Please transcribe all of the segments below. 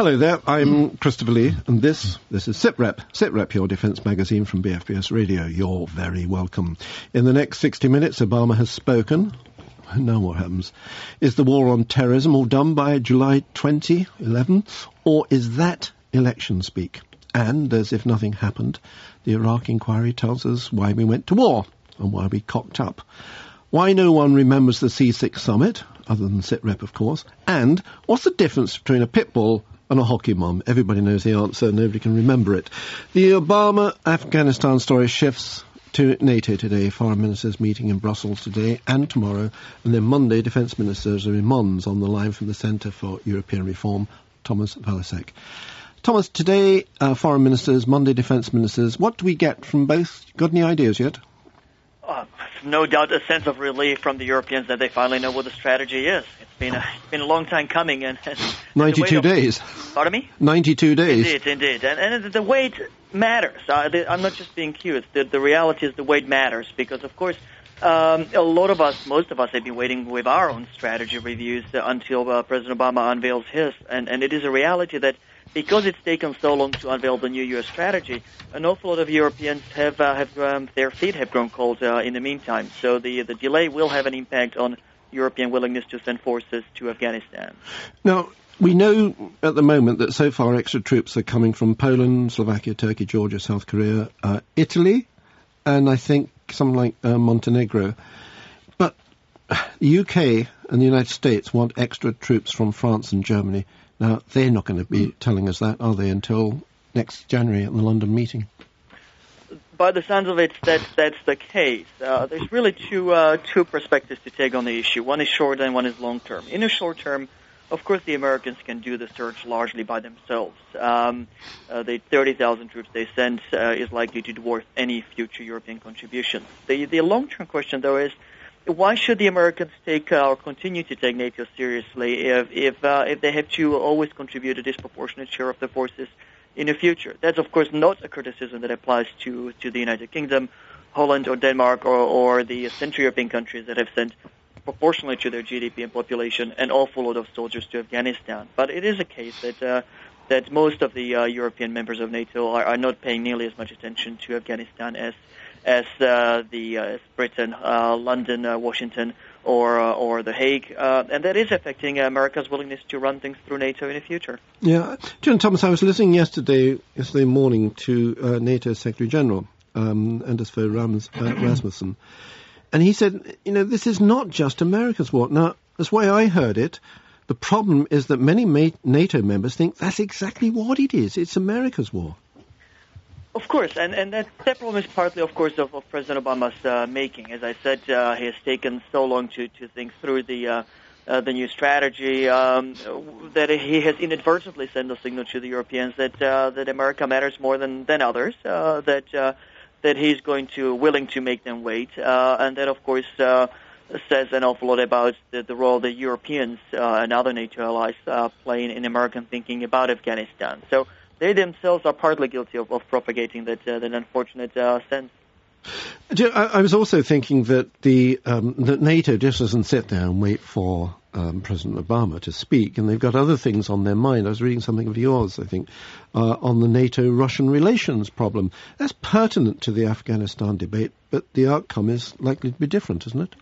Hello there, I'm Christopher Lee, and this this is SITREP, SITREP, your defence magazine from BFBS Radio. You're very welcome. In the next 60 minutes, Obama has spoken. Now what happens? Is the war on terrorism all done by July 2011, or is that election speak? And, as if nothing happened, the Iraq inquiry tells us why we went to war and why we cocked up. Why no one remembers the C6 summit, other than SITREP, of course, and what's the difference between a pit bull and a hockey mom. Everybody knows the answer, nobody can remember it. The Obama Afghanistan story shifts to NATO today. Foreign ministers meeting in Brussels today and tomorrow. And then Monday, defence ministers are in Mons on the line from the Centre for European Reform, Thomas Valasek. Thomas, today, uh, foreign ministers, Monday, defence ministers. What do we get from both? Got any ideas yet? No doubt a sense of relief from the Europeans that they finally know what the strategy is. It's been a, it's been a long time coming. and, and 92 of, days. Pardon me? 92 days. Indeed, indeed. And, and the weight matters. The, I'm not just being cute. The, the reality is the weight matters because, of course, um, a lot of us, most of us, have been waiting with our own strategy reviews until uh, President Obama unveils his. And, and it is a reality that because it's taken so long to unveil the new U.S. strategy, an awful lot of Europeans have uh, have um, their feet have grown cold uh, in the meantime. So the the delay will have an impact on European willingness to send forces to Afghanistan. Now. We know at the moment that so far extra troops are coming from Poland, Slovakia, Turkey, Georgia, South Korea, uh, Italy, and I think something like uh, Montenegro. But the UK and the United States want extra troops from France and Germany. Now, they're not going to be telling us that, are they, until next January at the London meeting? By the sounds of it, that, that's the case. Uh, there's really two, uh, two perspectives to take on the issue. One is short and one is long term. In the short term, of course, the Americans can do the search largely by themselves. Um, uh, the 30,000 troops they send uh, is likely to dwarf any future European contributions. The, the long-term question, though, is why should the Americans take uh, or continue to take NATO seriously if if uh, if they have to always contribute a disproportionate share of the forces in the future? That's of course not a criticism that applies to to the United Kingdom, Holland, or Denmark, or or the Central European countries that have sent proportionally to their GDP and population an awful lot of soldiers to Afghanistan. But it is a case that. Uh, that most of the uh, European members of NATO are, are not paying nearly as much attention to Afghanistan as as uh, the uh, Britain, uh, London, uh, Washington, or uh, or The Hague, uh, and that is affecting America's willingness to run things through NATO in the future. Yeah, John Thomas, I was listening yesterday yesterday morning to uh, NATO Secretary General um, Anders Fogh uh, Rasmussen, and he said, you know, this is not just America's war. Now, that's way I heard it. The problem is that many NATO members think that's exactly what it is. It's America's war. Of course, and, and that, that problem is partly, of course, of, of President Obama's uh, making. As I said, uh, he has taken so long to, to think through the uh, uh, the new strategy um, that he has inadvertently sent a signal to the Europeans that uh, that America matters more than than others. Uh, that uh, that he's going to willing to make them wait, uh, and that, of course. Uh, says an awful lot about the, the role the Europeans uh, and other NATO allies uh, play in, in American thinking about Afghanistan. So they themselves are partly guilty of, of propagating that, uh, that unfortunate uh, sense. I was also thinking that the um, that NATO just doesn't sit there and wait for um, President Obama to speak, and they've got other things on their mind. I was reading something of yours, I think, uh, on the NATO-Russian relations problem. That's pertinent to the Afghanistan debate, but the outcome is likely to be different, isn't it?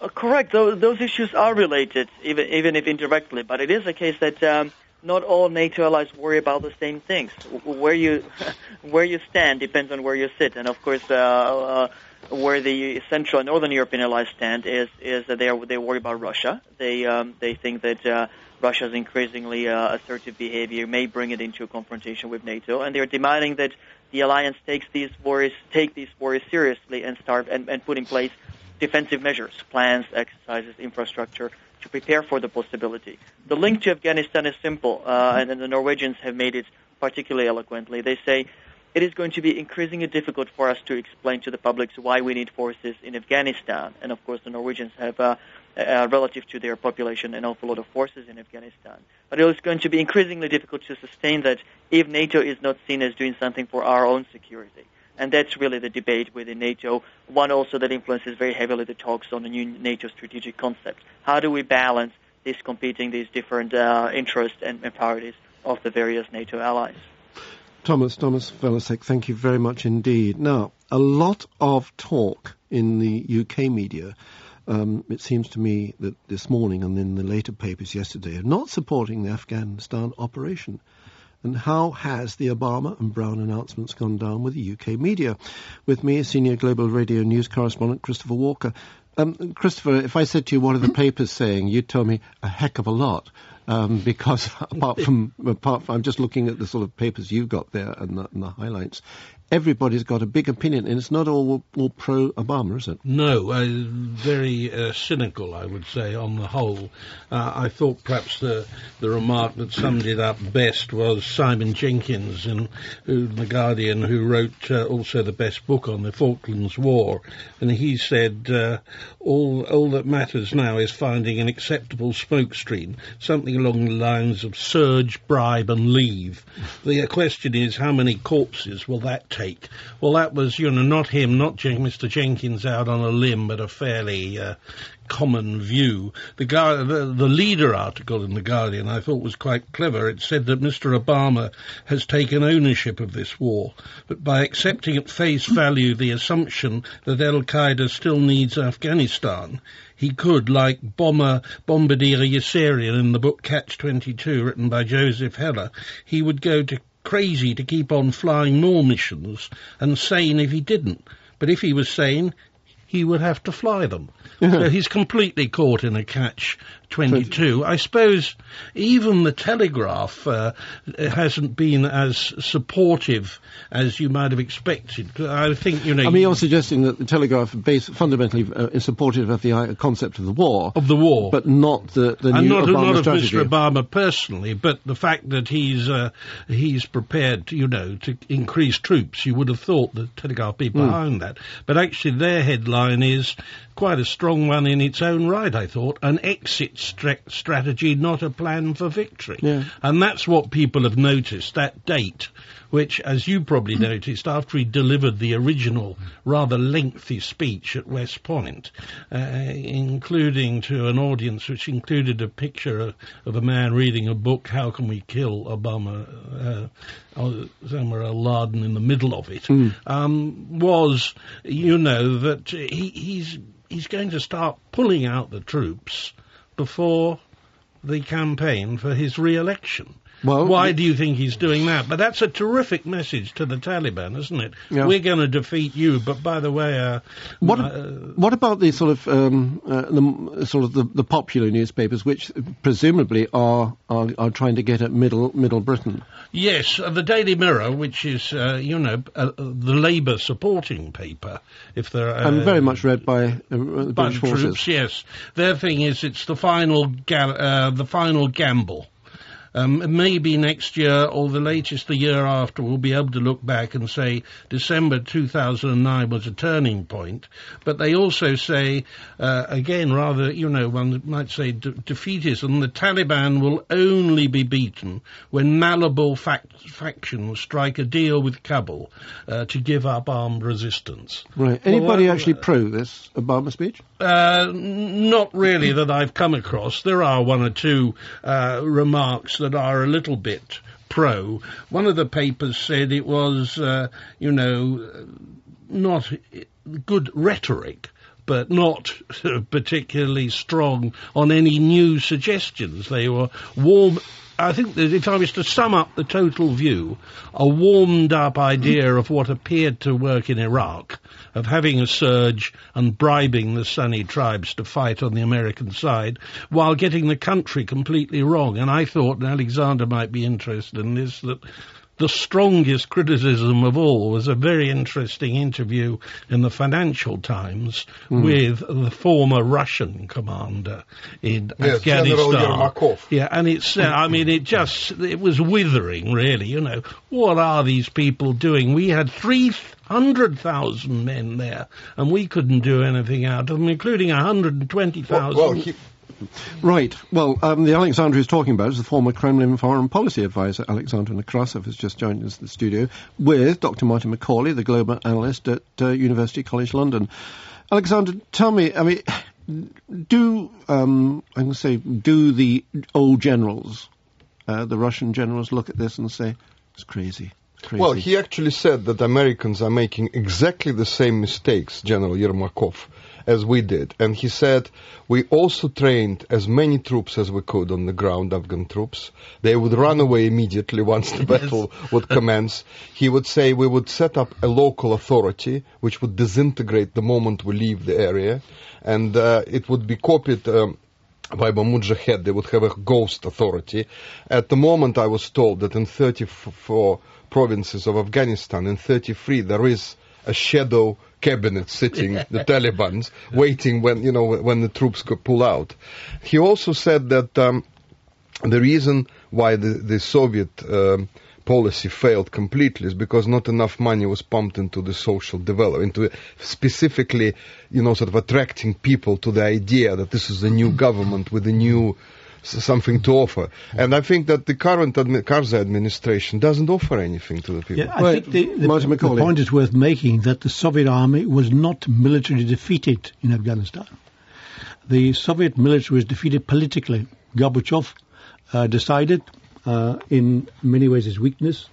Uh, correct. Those, those issues are related, even even if indirectly. But it is a case that. Um, not all NATO allies worry about the same things. Where you where you stand depends on where you sit, and of course, uh, uh, where the Central and Northern European allies stand is is that they are they worry about Russia. They um, they think that uh, Russia's increasingly uh, assertive behavior may bring it into a confrontation with NATO, and they are demanding that the alliance takes these worries take these worries seriously and start and, and put in place defensive measures, plans, exercises, infrastructure to prepare for the possibility. The link to Afghanistan is simple, uh, and, and the Norwegians have made it particularly eloquently. They say it is going to be increasingly difficult for us to explain to the public why we need forces in Afghanistan. And of course, the Norwegians have, uh, uh, relative to their population, an awful lot of forces in Afghanistan. But it is going to be increasingly difficult to sustain that if NATO is not seen as doing something for our own security. And that's really the debate within NATO. One also that influences very heavily the talks on the new NATO strategic concept. How do we balance these competing, these different uh, interests and, and, priorities of the various NATO allies. Thomas, Thomas Valasek, thank you very much indeed. Now, a lot of talk in the UK media, um, it seems to me that this morning and in the later papers yesterday, are not supporting the Afghanistan operation. And how has the Obama and Brown announcements gone down with the UK media? With me, senior global radio news correspondent Christopher Walker. Um, Christopher, if I said to you, what are the papers saying, you'd tell me a heck of a lot um, because apart from apart from, I'm just looking at the sort of papers you've got there and the, and the highlights everybody's got a big opinion, and it's not all, all pro Obama, is it? No, uh, very uh, cynical, I would say, on the whole. Uh, I thought perhaps the the remark that summed it up best was Simon Jenkins in who, The Guardian, who wrote uh, also the best book on the Falklands War, and he said uh, all all that matters now is finding an acceptable smokescreen, something along the lines of surge, bribe, and leave. The question is how many corpses will that take. Well, that was, you know, not him, not Mr. Jenkins out on a limb, but a fairly uh, common view. The, guy, the, the leader article in The Guardian I thought was quite clever. It said that Mr. Obama has taken ownership of this war, but by accepting at face value the assumption that Al Qaeda still needs Afghanistan, he could, like bomber Bombardier Yossarian in the book Catch 22, written by Joseph Heller, he would go to crazy to keep on flying more missions and sane if he didn't. But if he was sane, he would have to fly them. So he's completely caught in a catch 22. I suppose even the Telegraph uh, hasn't been as supportive as you might have expected. I think, you know. I mean, you're suggesting that the Telegraph base fundamentally uh, is supportive of the uh, concept of the war. Of the war. But not the, the and new not, Obama not of strategy. Mr. Obama personally, but the fact that he's uh, he's prepared, to, you know, to increase troops. You would have thought the Telegraph be Hmm. behind that. But actually, their headline is quite a strong one in its own right. I thought an exit stra- strategy, not a plan for victory. Yeah. And that's what people have noticed. That date. Which, as you probably noticed, after he delivered the original rather lengthy speech at West Point, uh, including to an audience which included a picture of, of a man reading a book, How Can We Kill Obama? Uh, Osama al Laden in the middle of it, um, was, you know, that he, he's he's going to start pulling out the troops before the campaign for his re-election. Well, Why do you think he's doing that? But that's a terrific message to the Taliban, isn't it? Yeah. We're going to defeat you, but by the way, uh, What, uh, what about the sort of um, uh, the sort of the, the popular newspapers, which presumably are, are are trying to get at middle Middle Britain? Yes, uh, the Daily Mirror, which is, uh, you know, uh, the Labour supporting paper, if there are, and very much read by uh, the by British the forces. troops. Yes, their thing is it's the final ga- uh, the final gamble. Um, maybe next year or the latest the year after, we'll be able to look back and say December 2009 was a turning point. But they also say, uh, again, rather, you know, one might say de- defeatism, the Taliban will only be beaten when malleable fac- factions strike a deal with Kabul uh, to give up armed resistance. Right. Anybody Well, actually pro this Obama speech? Uh, not really that I've come across. There are one or two uh, remarks that are a little bit pro. One of the papers said it was, uh, you know, not good rhetoric. But not particularly strong on any new suggestions. They were warm. I think that if I was to sum up the total view, a warmed up idea mm. of what appeared to work in Iraq, of having a surge and bribing the Sunni tribes to fight on the American side, while getting the country completely wrong. And I thought, and Alexander might be interested in this, that the strongest criticism of all was a very interesting interview in the Financial Times with the former Russian commander in Yes, Afghanistan. Yeah, and it's, uh, I mean, it just, it was withering, really, you know. What are these people doing? We had 300,000 men there, and we couldn't do anything out of them, including 120,000. Well, he, Right. Well, um, the Alexander who's talking about is the former Kremlin foreign policy advisor, Alexander Nekrasov, has just joined us in the studio with Dr. Martin McCauley, the global analyst at uh, University College London. Alexander, tell me, I mean, do, um, going to say, do the old generals uh, the Russian generals look at this and say, it's crazy. It's crazy. Well, he actually said that Americans are making exactly the same mistakes, General Yermakov, as we did. And he said, we also trained as many troops as we could on the ground, Afghan troops. They would run away immediately once the battle would commence. He would say we would set up a local authority which would disintegrate the moment we leave the area. And uh, it would be copied um, by Mujahid, they would have a ghost authority. At the moment, I was told that in 34 provinces of Afghanistan, in 33, there is a shadow cabinet sitting, the Taliban's, waiting when, you know, when the troops could pull out. He also said that um, the reason why the, the Soviet um, policy failed completely is because not enough money was pumped into the social development, into specifically, you know, sort of attracting people to the idea that this is a new government with a new something to offer. And I think that the current admi- Karzai administration doesn't offer anything to the people. Yeah, I think the, the, the point is worth making that the Soviet army was not militarily defeated in Afghanistan. The Soviet military was defeated politically. Gorbachev uh, decided uh, in many ways his weakness.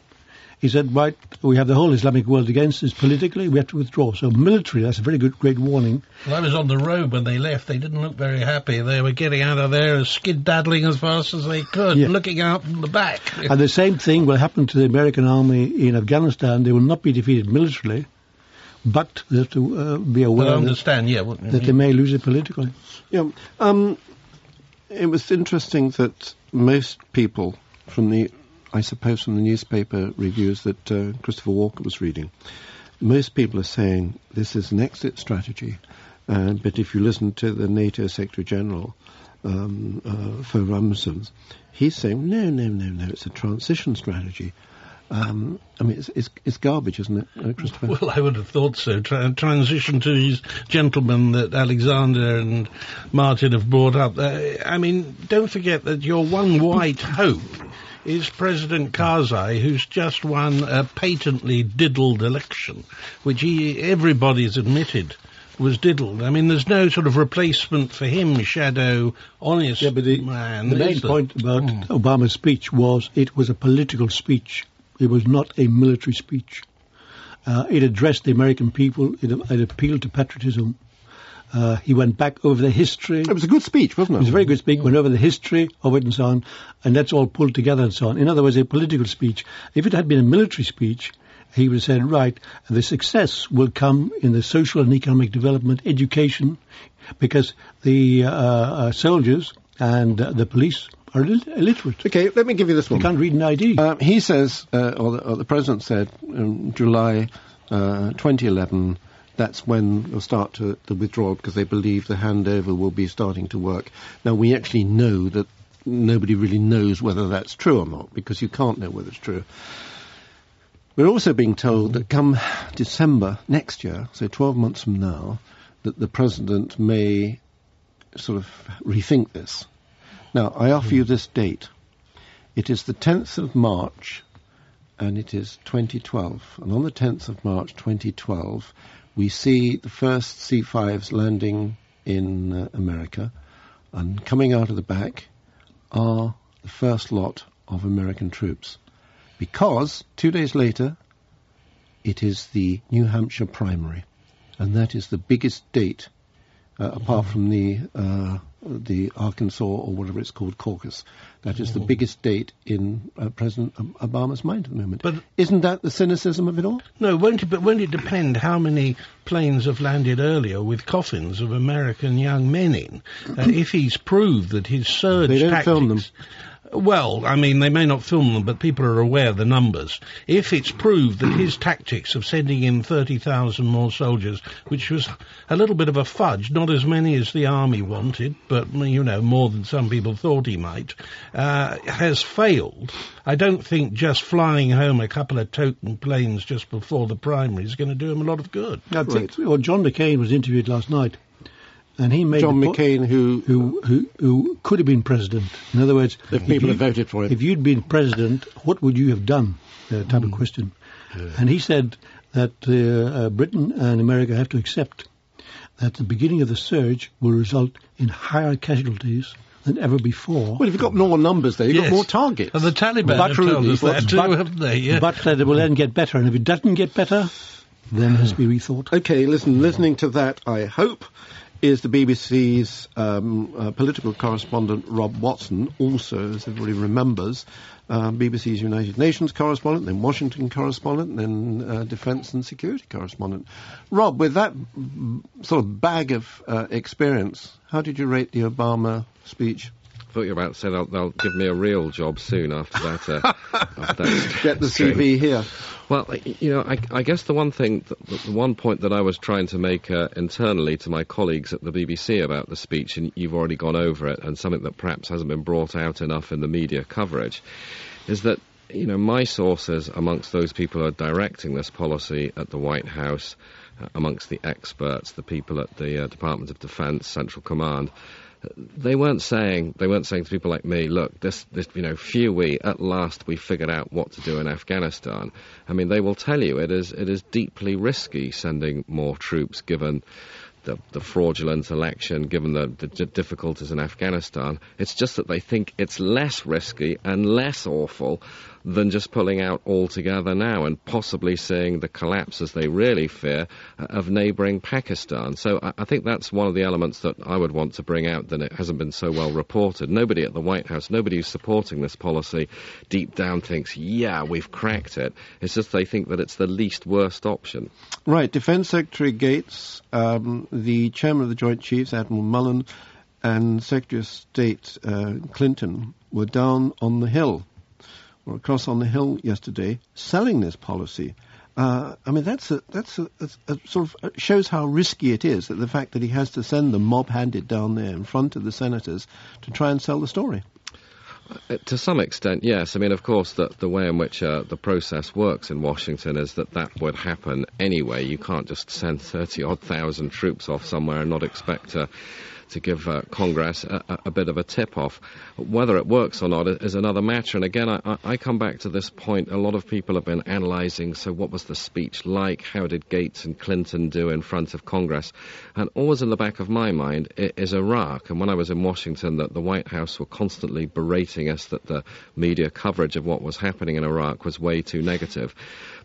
He said, right, we have the whole Islamic world against us politically, we have to withdraw. So military, that's a very good, great warning. Well, I was on the road when they left. They didn't look very happy. They were getting out of there skid-daddling as fast as they could, yeah. looking out from the back. And the same thing will happen to the American army in Afghanistan. They will not be defeated militarily, but they have to uh, be aware understand, that, yeah, that they may lose it politically. Yeah. Um, it was interesting that most people from the, I suppose, from the newspaper reviews that uh, Christopher Walker was reading. Most people are saying this is an exit strategy, uh, but if you listen to the NATO Secretary General, um, uh, Fogh Rasmussen, he's saying no, no, no, no, it's a transition strategy. Um, I mean, it's, it's, it's, garbage, isn't it, uh, Christopher? Well, I would have thought so. Tra- transition to these gentlemen that Alexander and Martin have brought up. Uh, I mean, don't forget that your one white hope is President Karzai, who's just won a patently diddled election, which he everybody's admitted was diddled. I mean, there's no sort of replacement for him, shadow, honest yeah, but the, man. The main point about mm. Obama's speech was it was a political speech. It was not a military speech. Uh, it addressed the American people. It, it appealed to patriotism. Uh, he went back over the history. It was a good speech, wasn't it? It was a very good speech. Went over the history of it and so on, and that's all pulled together and so on. In other words, a political speech. If it had been a military speech, he would have said, right, the success will come in the social and economic development, education, because the uh, uh, soldiers and uh, the police are illiterate. Okay, let me give you this one. They can't read an ID. Uh, he says, uh, or the, or, the, president said, in July uh, 2011, that's when they'll start to, the withdrawal because they believe the handover will be starting to work. Now, we actually know that nobody really knows whether that's true or not because you can't know whether it's true. We're also being told that come December next year, so 12 months from now, that the president may sort of rethink this. Now, I offer you this date. It is the 10th of March, and it is 2012. And on the 10th of March 2012, we see the first C5s landing in uh, America, and coming out of the back are the first lot of American troops. Because two days later, it is the New Hampshire primary, and that is the biggest date, uh, apart from the uh, the Arkansas or whatever it's called caucus. That is the mm. biggest date in uh, President Obama's mind at the moment. But isn't that the cynicism of it all? No, won't it? But won't it depend how many planes have landed earlier with coffins of American young men in? Uh, if he's proved that his surge they don't tactics, film them. Well, I mean, they may not film them, but people are aware of the numbers. If it's proved that his tactics of sending in 30,000 more soldiers, which was a little bit of a fudge, not as many as the army wanted, but, you know, more than some people thought he might, uh, has failed, I don't think just flying home a couple of token planes just before the primary is going to do him a lot of good. I think, well, John McCain was interviewed last night and he made John McCain, who, who who who could have been president. In other words, if people had voted for him, if you'd been president, what would you have done? Uh, type mm. of question. Yeah. And he said that uh, uh, Britain and America have to accept that the beginning of the surge will result in higher casualties than ever before. Well, if you've got more numbers there, you've Yes. got more targets. And the Taliban But have told us that too, but- haven't they? Yeah. But that it will then get better, and if it doesn't get better, then it has to be rethought. Okay, listen, listening to that, I hope, is the BBC's um, uh, political correspondent Rob Watson, also, as everybody remembers, uh, BBC's United Nations correspondent, then Washington correspondent, then uh, defense and security correspondent. Rob, with that mm, sort of bag of uh, experience, how did you rate the Obama speech? Thought you were about to say they'll, they'll give me a real job soon after that. Uh, after that Get the string. CV here. Well, you know, I, I guess the one thing, the, the one point that I was trying to make uh, internally to my colleagues at the BBC about the speech, and you've already gone over it, and something that perhaps hasn't been brought out enough in the media coverage, is that you know my sources amongst those people who are directing this policy at the White House, uh, amongst the experts, the people at the uh, Department of Defense, Central Command, they weren't saying they weren't saying to people like me, look, this, this you know, phew, we at last we figured out what to do in Afghanistan. I mean, they will tell you it is it is deeply risky sending more troops given. The, the fraudulent election, given the, the difficulties in Afghanistan, it's just that they think it's less risky and less awful than just pulling out altogether now and possibly seeing the collapse, as they really fear, uh, of neighbouring Pakistan. So I, think that's one of the elements that I would want to bring out that it hasn't been so well reported. Nobody at the White House, nobody who's supporting this policy, deep down thinks, yeah, we've cracked it. It's just they think that it's the least worst option. Right, Defence Secretary Gates, um, the Chairman of the Joint Chiefs, Admiral Mullen, and Secretary of State uh, Clinton were down on the Hill, across on the Hill yesterday, selling this policy. Uh, I mean, that's a, that's a, a, a sort of uh, shows how risky it is that the fact that he has to send them mob-handed down there in front of the senators to try and sell the story. Uh, To some extent, yes. I mean, of course, the, the way in which uh, the process works in Washington is that that would happen anyway. You can't just send 30 odd thousand troops off somewhere and not expect to, to give uh, Congress a, a, bit of a tip off. Whether it works or not is another matter. And again, I, I- come back to this point. A lot of people have been analysing so, what was the speech like? How did Gates and Clinton do in front of Congress? And always in the back of my mind is Iraq. And when I was in Washington, that the White House were constantly berating us that the media coverage of what was happening in Iraq was way too negative.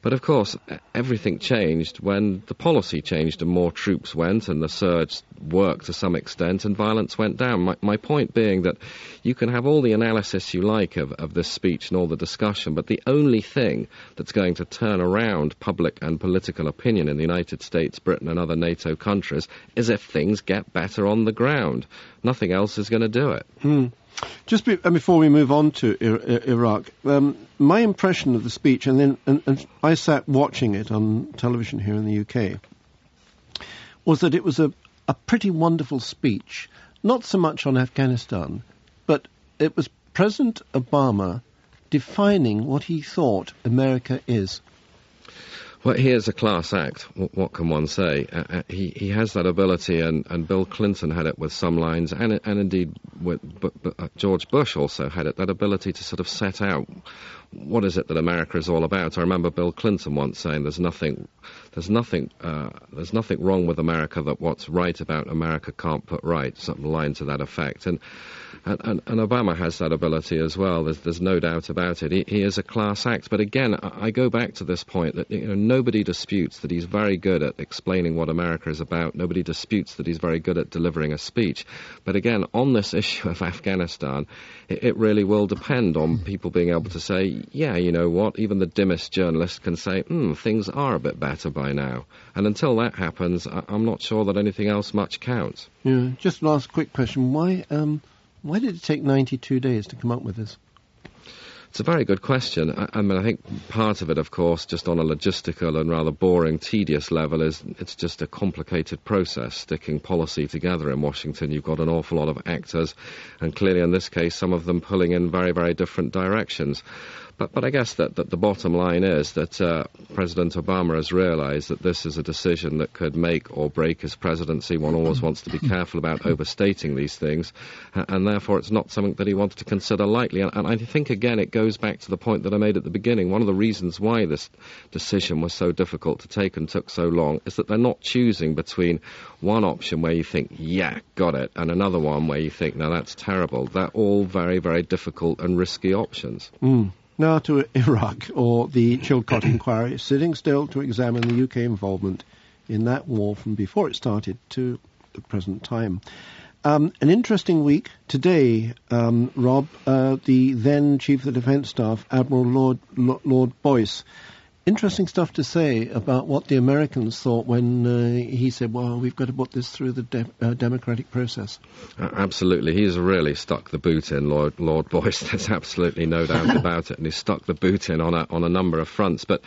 But of course, everything changed when the policy changed and more troops went and the surge worked to some extent and violence went down. My, my point being that you can have all the analysis you like of, of this speech and all the discussion, but the only thing that's going to turn around public and political opinion in the United States, Britain, and other NATO countries is if things get better on the ground. Nothing else is going to do it. Hmm. Just be, before we move on to Iraq, um, my impression of the speech, and then and, and I sat watching it on television here in the UK, was that it was a, a pretty wonderful speech. Not so much on Afghanistan, but it was President Obama defining what he thought America is. Well, he is a class act. What, can one say? Uh, uh, he he has that ability, and, and Bill Clinton had it with some lines, and and indeed with, but, but, uh, George Bush also had it. That ability to sort of set out what is it that America is all about. I remember Bill Clinton once saying, "There's nothing, there's nothing, uh, there's nothing wrong with America that what's right about America can't put right." Something line to that effect, and. And, and, and Obama has that ability as well. There's, there's no doubt about it. He, he is a class act. But again, I, I go back to this point that you know, nobody disputes that he's very good at explaining what America is about. Nobody disputes that he's very good at delivering a speech. But again, on this issue of Afghanistan, it, it really will depend on people being able to say, yeah, you know what, even the dimmest journalist can say, hmm, things are a bit better by now. And until that happens, I, I'm not sure that anything else much counts. Yeah. Just last quick question: Why um, why did it take 92 days to come up with this? It's a very good question. I, I mean, I think part of it, of course, just on a logistical and rather boring, tedious level, is it's just a complicated process sticking policy together in Washington. You've got an awful lot of actors, and clearly in this case, some of them pulling in very, very different directions. But, but I guess that, that the bottom line is that uh, President Obama has realized that this is a decision that could make or break his presidency. One always wants to be careful about overstating these things, and therefore it's not something that he wanted to consider lightly. And, and I think, again, it goes back to the point that I made at the beginning. One of the reasons why this decision was so difficult to take and took so long is that they're not choosing between one option where you think, yeah, got it, and another one where you think, no, that's terrible. They're all very, very difficult and risky options. Mm. Now to Iraq, or the Chilcot inquiry, sitting still to examine the UK involvement in that war from before it started to the present time. Um, an interesting week today, um, Rob. Uh, the then Chief of the Defence Staff, Admiral Lord Lord Boyce, interesting stuff to say about what the Americans thought when uh, he said, well, we've got to put this through the de- uh, democratic process. Uh, absolutely. He's really stuck the boot in, Lord, Lord Boyce. There's absolutely no doubt about it. And he's stuck the boot in on a, on a number of fronts. But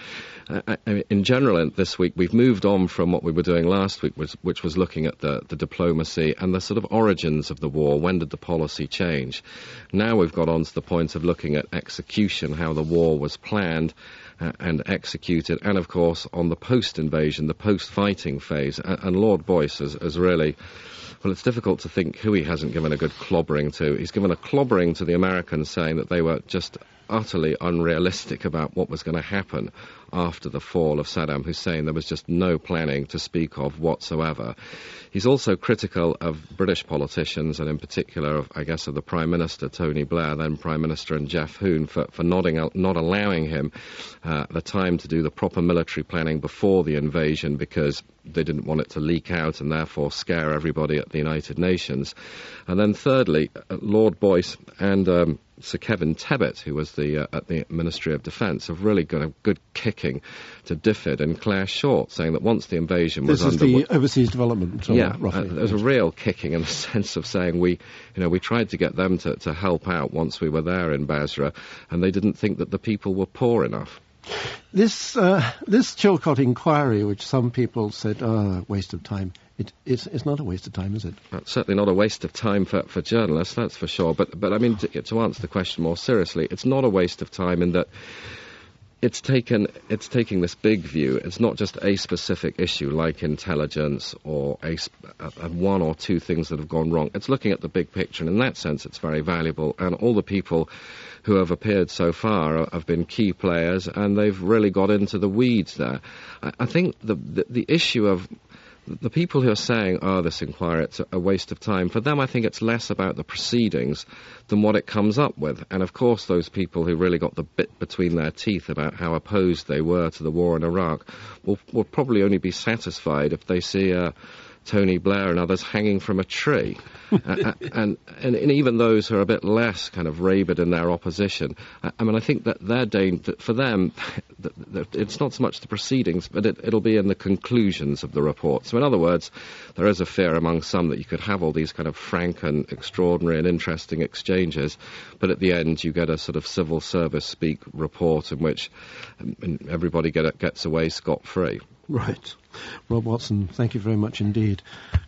uh, in general, this week, we've moved on from what we were doing last week, which, which was looking at the, the diplomacy and the sort of origins of the war. When did the policy change? Now we've got on to the point of looking at execution, how the war was planned uh, and executed, and of course on the post-invasion, the post-fighting phase. And, and Lord Boyce has, has really well, it's difficult to think who he hasn't given a good clobbering to. He's given a clobbering to the Americans saying that they were just utterly unrealistic about what was going to happen after the fall of Saddam Hussein. There was just no planning to speak of whatsoever. He's also critical of British politicians, and in particular, of, I guess, of the Prime Minister, Tony Blair, then Prime Minister, and Geoff Hoon, for, for nodding, not allowing him uh, the time to do the proper military planning before the invasion because they didn't want it to leak out and therefore scare everybody at the United Nations. And then thirdly, uh, Lord Boyce and um, Sir Kevin Tebbit, who was the uh, at the Ministry of Defence, have really got a good kicking to DFID and Clare Short, saying that once the invasion was this is the overseas development. Uh, yeah, uh, there was a real kicking in the sense of saying we, you know, we tried to get them to, to help out once we were there in Basra, and they didn't think that the people were poor enough. This uh, this Chilcot inquiry, which some people said, oh, waste of time, it, it's, it's not a waste of time, is it? Well, certainly not a waste of time for, for journalists, that's for sure. But, but I mean, to, to answer the question more seriously, it's not a waste of time in that it's taken it's taking this big view. It's not just a specific issue like intelligence or a, a, one or two things that have gone wrong. It's looking at the big picture, and in that sense, it's very valuable. And all the people who have appeared so far have been key players, and they've really got into the weeds there. I, I think the, the the issue of the people who are saying, oh, this inquiry, it's a waste of time, for them I think it's less about the proceedings than what it comes up with. And of course, those people who really got the bit between their teeth about how opposed they were to the war in Iraq will, will probably only be satisfied if they see a Tony Blair and others hanging from a tree. Uh, uh, and, and, and, even those who are a bit less kind of rabid in their opposition, uh, I, mean, I think that their danger, for them, it's not so much the proceedings, but it, it'll be in the conclusions of the report. So, in other words, there is a fear among some that you could have all these kind of frank and extraordinary and interesting exchanges, but at the end you get a sort of civil service speak report in which um, everybody get, gets away scot free. Right. Rob Watson, thank you very much indeed.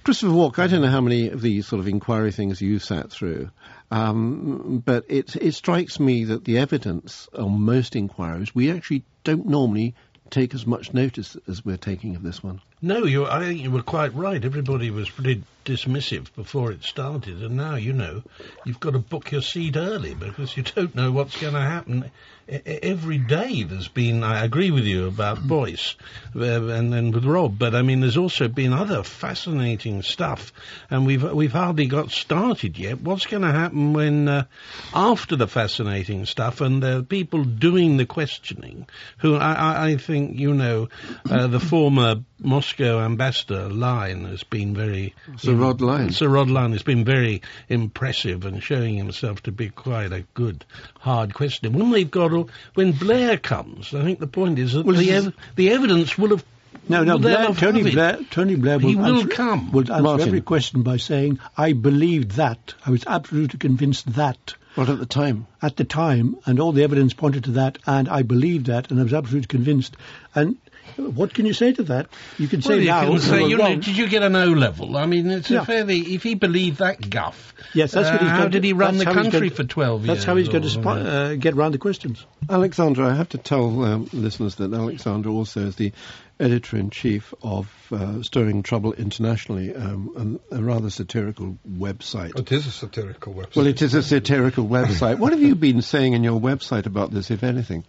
Christopher Walk, I don't know how many of these sort of inquiry things you sat through, um, but it, it strikes me that the evidence on most inquiries, we actually don't normally take as much notice as we're taking of this one. No, you, I think you were quite right. Everybody was pretty dismissive before it started, and now you know you've got to book your seat early because you don't know what's going to happen. every day there's been. I agree with you about Boyce uh, and then with Rob, but I mean there's also been other fascinating stuff, and we've we've hardly got started yet. What's going to happen when uh, after the fascinating stuff and the people doing the questioning, who I, I think you know uh, the former Moscow ambassador Lyne has been very so Rod Lyne. Sir Rod Lyne has been very impressive and showing himself to be quite a good hard questioner. When they've got all, when Blair comes, I think the point is that well, the, ev- the evidence will have no, no. Blair, Tony Blair, Tony Blair will, he will answer, come. Will answer Martin. every question by saying, "I believed that. I was absolutely convinced that." What at the time? At the time, and all the evidence pointed to that, and I believed that, and I was absolutely convinced. And What can you say to that? You can Well, say you now. can say, you you know, did you get an O level? I mean, it's Yeah. a fairly. If he believed that guff, Yes, that's what uh, he's how going did he run the country going for to- twelve years? That's how he's going to or, spi- uh, uh, get round the questions. Alexandra, I have to tell um, listeners that Alexandra also is the editor in chief of uh, Stirring Trouble Internationally, um, a, a rather satirical website. It is a satirical website. Well, it is a satirical website. What have you been saying in your website about this, if anything?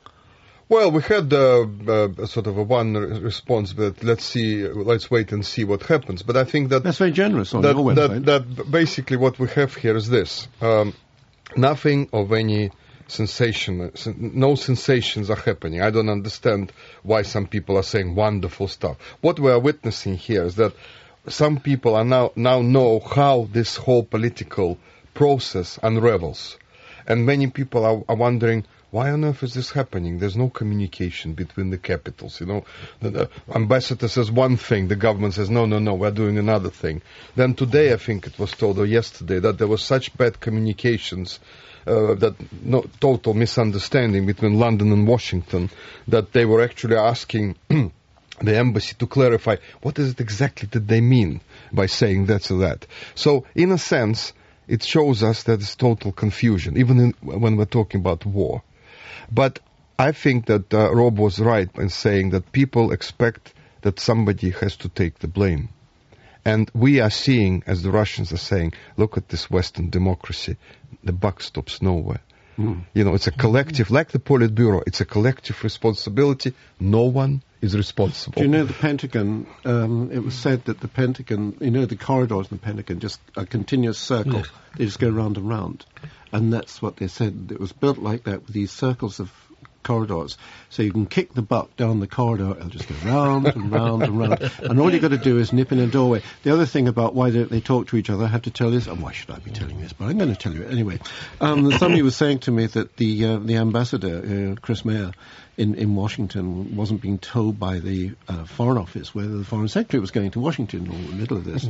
Well, we had uh, uh, a sort of a one response, but let's see, let's wait and see what happens. But I think that That's very generous on that, your website. that, that basically what we have here is this: um, nothing of any sensation, no sensations are happening. I don't understand why some people are saying wonderful stuff. What we are witnessing here is that some people are now now know how this whole political process unravels, and many people are, are wondering. Why on earth is this happening? There's no communication between the capitals. You know, the, the ambassador says one thing, the government says no, no, no, we're doing another thing. Then today, I think it was told, or yesterday, that there was such bad communications uh, that no, total misunderstanding between London and Washington that they were actually asking the embassy to clarify what is it exactly that they mean by saying that or that. So, in a sense, it shows us that it's total confusion, even in, when we're talking about war. But I think that uh, Rob was right in saying that people expect that somebody has to take the blame. And we are seeing, as the Russians are saying, look at this Western democracy. The buck stops nowhere. You know, it's a collective, like the Politburo, it's a collective responsibility. No one is responsible. Do you know the Pentagon? Um, it was said that the Pentagon, you know, the corridors in the Pentagon, just a continuous circle. Yes. They just go round and round, and that's what they said. It was built like that with these circles of corridors. So you can kick the buck down the corridor, it'll just go round and round and round, and all you've got to do is nip in a doorway. The other thing about why don't they talk to each other, I have to tell this. And why should I be telling this? But I'm going to tell you it anyway. Um, somebody was saying to me that the uh, the ambassador, uh, Chris Meyer, in, in Washington wasn't being told by the uh, Foreign Office whether the Foreign Secretary was going to Washington or in the middle of this.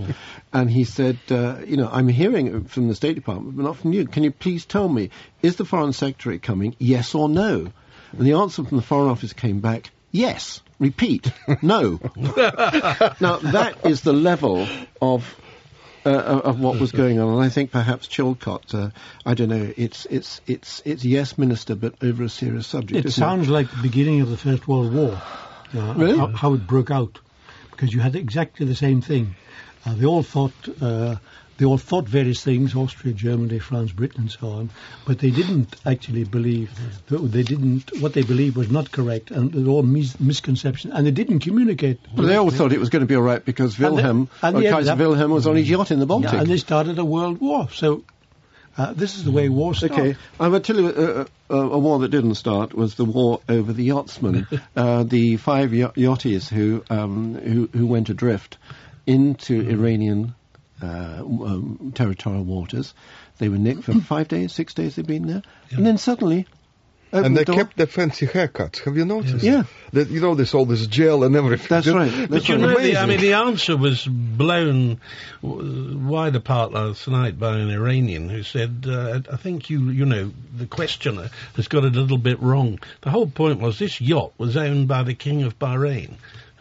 And he said, uh, you know, I'm hearing from the State Department, but not from you. Can you please tell me, is the Foreign Secretary coming, yes or no? And the answer from the Foreign Office came back, yes. Repeat, no. now, that is the level of uh, of what was going on, and I think perhaps Chilcot, uh, I don't know, it's it's it's it's yes, minister, but over a serious subject. It isn't sounds like the beginning of the First World War, uh, Really? how, how it broke out, because you had exactly the same thing. Uh, they all thought uh, they all thought various things: Austria, Germany, France, Britain, and so on. But they didn't actually believe. That they didn't. What they believed was not correct, and it was all mis- misconception. And they didn't communicate. Well, they all thought it was going to be all right because Wilhelm, and they ended Kaiser up- Wilhelm, was on his yacht in the Baltic. Yeah, and they started a world war. So uh, this is the way war starts. Okay, I'm going to tell you uh, uh, a war that didn't start was the war over the yachtsmen, uh, the five y- yachties who, um, who who went adrift into Iranian uh, um, territorial waters. They were nicked for five days, six days. They'd been there, and then suddenly. and they door. kept their fancy haircuts. Have you noticed? Yeah. That you know, there's all this gel and everything. That's right. That's That's But you right. know, the, I mean, the answer was blown wide apart last night by an Iranian who said, uh, "I think you, you know, the questioner has got it a little bit wrong. The whole point was this yacht was owned by the King of Bahrain."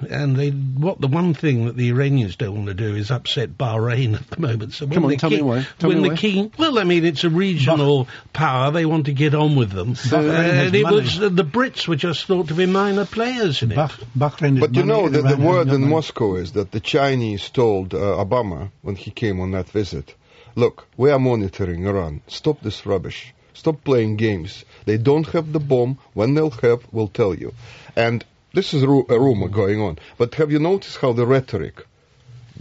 And they, what the one thing that the Iranians don't want to do is upset Bahrain at the moment. So Come on, the tell me why. Tell when me the why. king, well, I mean, it's a regional power. They want to get on with them. Bahrain has and it money. was the Brits were just thought to be minor players in it. Bah- Bahrain But you know that the word in money. Moscow is that the Chinese told uh, Obama when he came on that visit, look, we are monitoring Iran. Stop this rubbish. Stop playing games. They don't have the bomb. When they'll have, we'll tell you. And this is ru- a rumor going on. But have you noticed how the rhetoric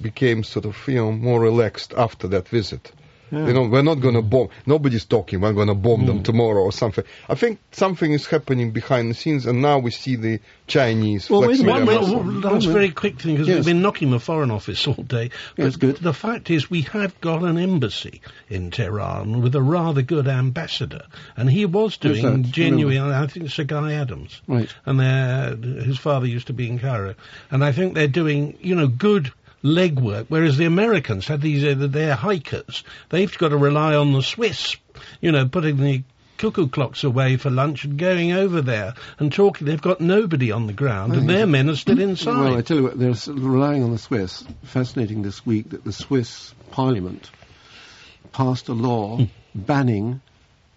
became sort of, you know, more relaxed after that visit? You know, we're not going to bomb. Nobody's talking. We're going to bomb them mm. tomorrow or something. I think something is happening behind the scenes, and now we see the Chinese. Well, wait a flexing minute. their One, last very quick thing, because yes. we've been knocking the Foreign Office all day. But That's good. The fact is, we have got an embassy in Tehran with a rather good ambassador, and he was doing genuine. I think it's Sir Guy Adams, Right. and his father used to be in Cairo, and I think they're doing, you know, good legwork. Whereas the Americans had these, uh, their hikers. They've got to rely on the Swiss, you know, putting the cuckoo clocks away for lunch and going over there and talking. They've got nobody on the ground, and their men are still inside. Well, I tell you what, they're relying on the Swiss. Fascinating this week that the Swiss Parliament passed a law banning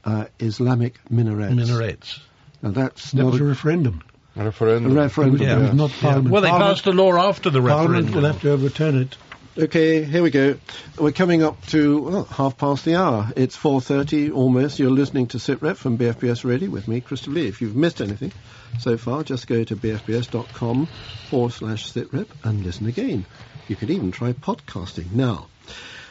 uh, Islamic minarets. Minarets. Now that's That not was a a, referendum. A referendum. a referendum. It Yeah. was not Parliament. Well, they Parliament, passed a law after the Parliament referendum. will have to overturn it. Okay, here we go. We're coming up to well, half past the hour. It's 4.30 almost. You're listening to SITREP from BFBS Radio with me, Christopher Lee. If you've missed anything so far, just go to bfbs.com forward slash SITREP and listen again. You can even try podcasting. Now,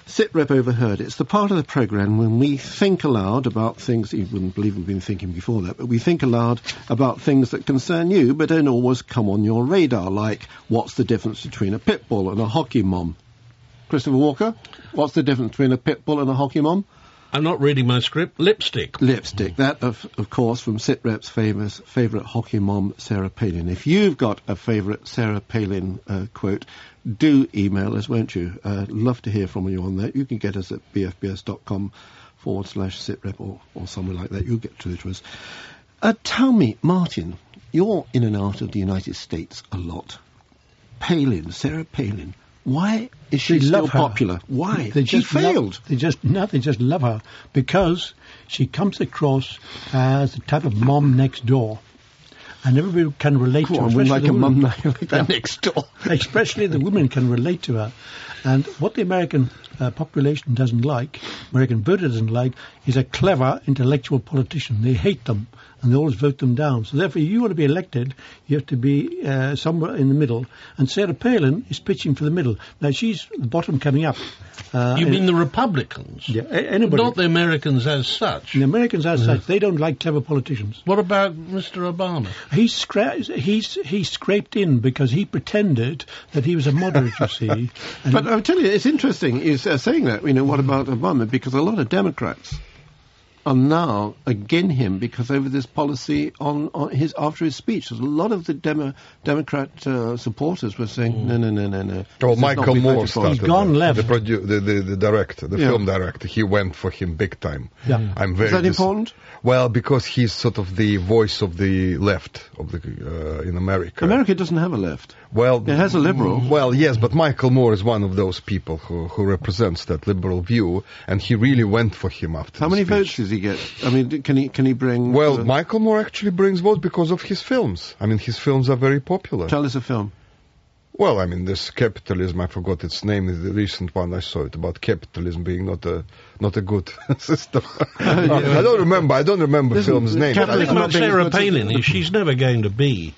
SITREP Overheard. It's the part of the program when we think aloud about things you wouldn't believe we've been thinking before that, but we think aloud about things that concern you but don't always come on your radar, like what's the difference between a pit bull and a hockey mom? Christopher Walker, what's the difference between a pit bull and a hockey mom? I'm not reading my script. Lipstick. Lipstick. That, of, of course, from SITREP's famous favourite hockey mom, Sarah Palin. If you've got a favourite Sarah Palin uh, quote, do email us, won't you? Uh, love to hear from you on that. You can get us at bfbs.com forward slash SITREP or, or somewhere like that. You'll get through to us. Uh, tell me, Martin, you're in and out of the United States a lot. Palin, Sarah Palin. Why is she They still popular? Why? They she just failed. they just no, they just love her because she comes across as the type of mom next door, and everybody can relate Go to her. on, we're especially like a the mum like that next door. especially the women can relate to her. And what the American uh, population doesn't like, American voter doesn't like, is a clever intellectual politician. They hate them and they always vote them down. So therefore, if you want to be elected, you have to be uh, somewhere in the middle. And Sarah Palin is pitching for the middle. Now she's the bottom coming up. Uh, You mean the Republicans? yeah, a- anybody? Not the Americans as such. the Americans as such, they don't like clever politicians. What about Mr. Obama? He's, scra- he's, he scraped in because he pretended that he was a moderate, you see. And But I'll tell you, it's interesting is uh, saying that. You know, what about Obama? Because a lot of Democrats are now again him because over this policy on, on his after his speech. There's a lot of the Demo, Democrat uh, supporters were saying, no, no, no, no, no. Well, this Michael Moore started. He's gone that. left. The, produ- the, the, the director, the Yeah. film director, he went for him big time. Yeah. I'm very Is that dis- important? Well, because he's sort of the voice of the left of the uh, in America. America doesn't have a left. Well, It has a liberal. Well, yes, but Michael Moore is one of those people who, who represents that liberal view, and he really went for him after. How the many speech. votes does he get? I mean, can he can he bring? Well, uh, Michael Moore actually brings votes because of his films. I mean, his films are very popular. tell us a film. Well, I mean, this capitalism, I forgot its name, is the recent one I saw it about capitalism being not a not a good system. I don't remember. I don't remember Listen, film's name. The capitalism I- about not Sarah Palin she's never going to be,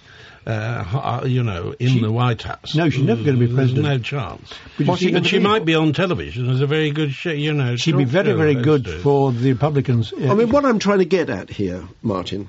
uh, you know, in the White House. No, she's never going to be There's president. no chance. But you she But she might be on television as a very good, sh- you know. she'd be very, very good host. for the Republicans. Uh, I mean, what I'm trying to get at here, Martin,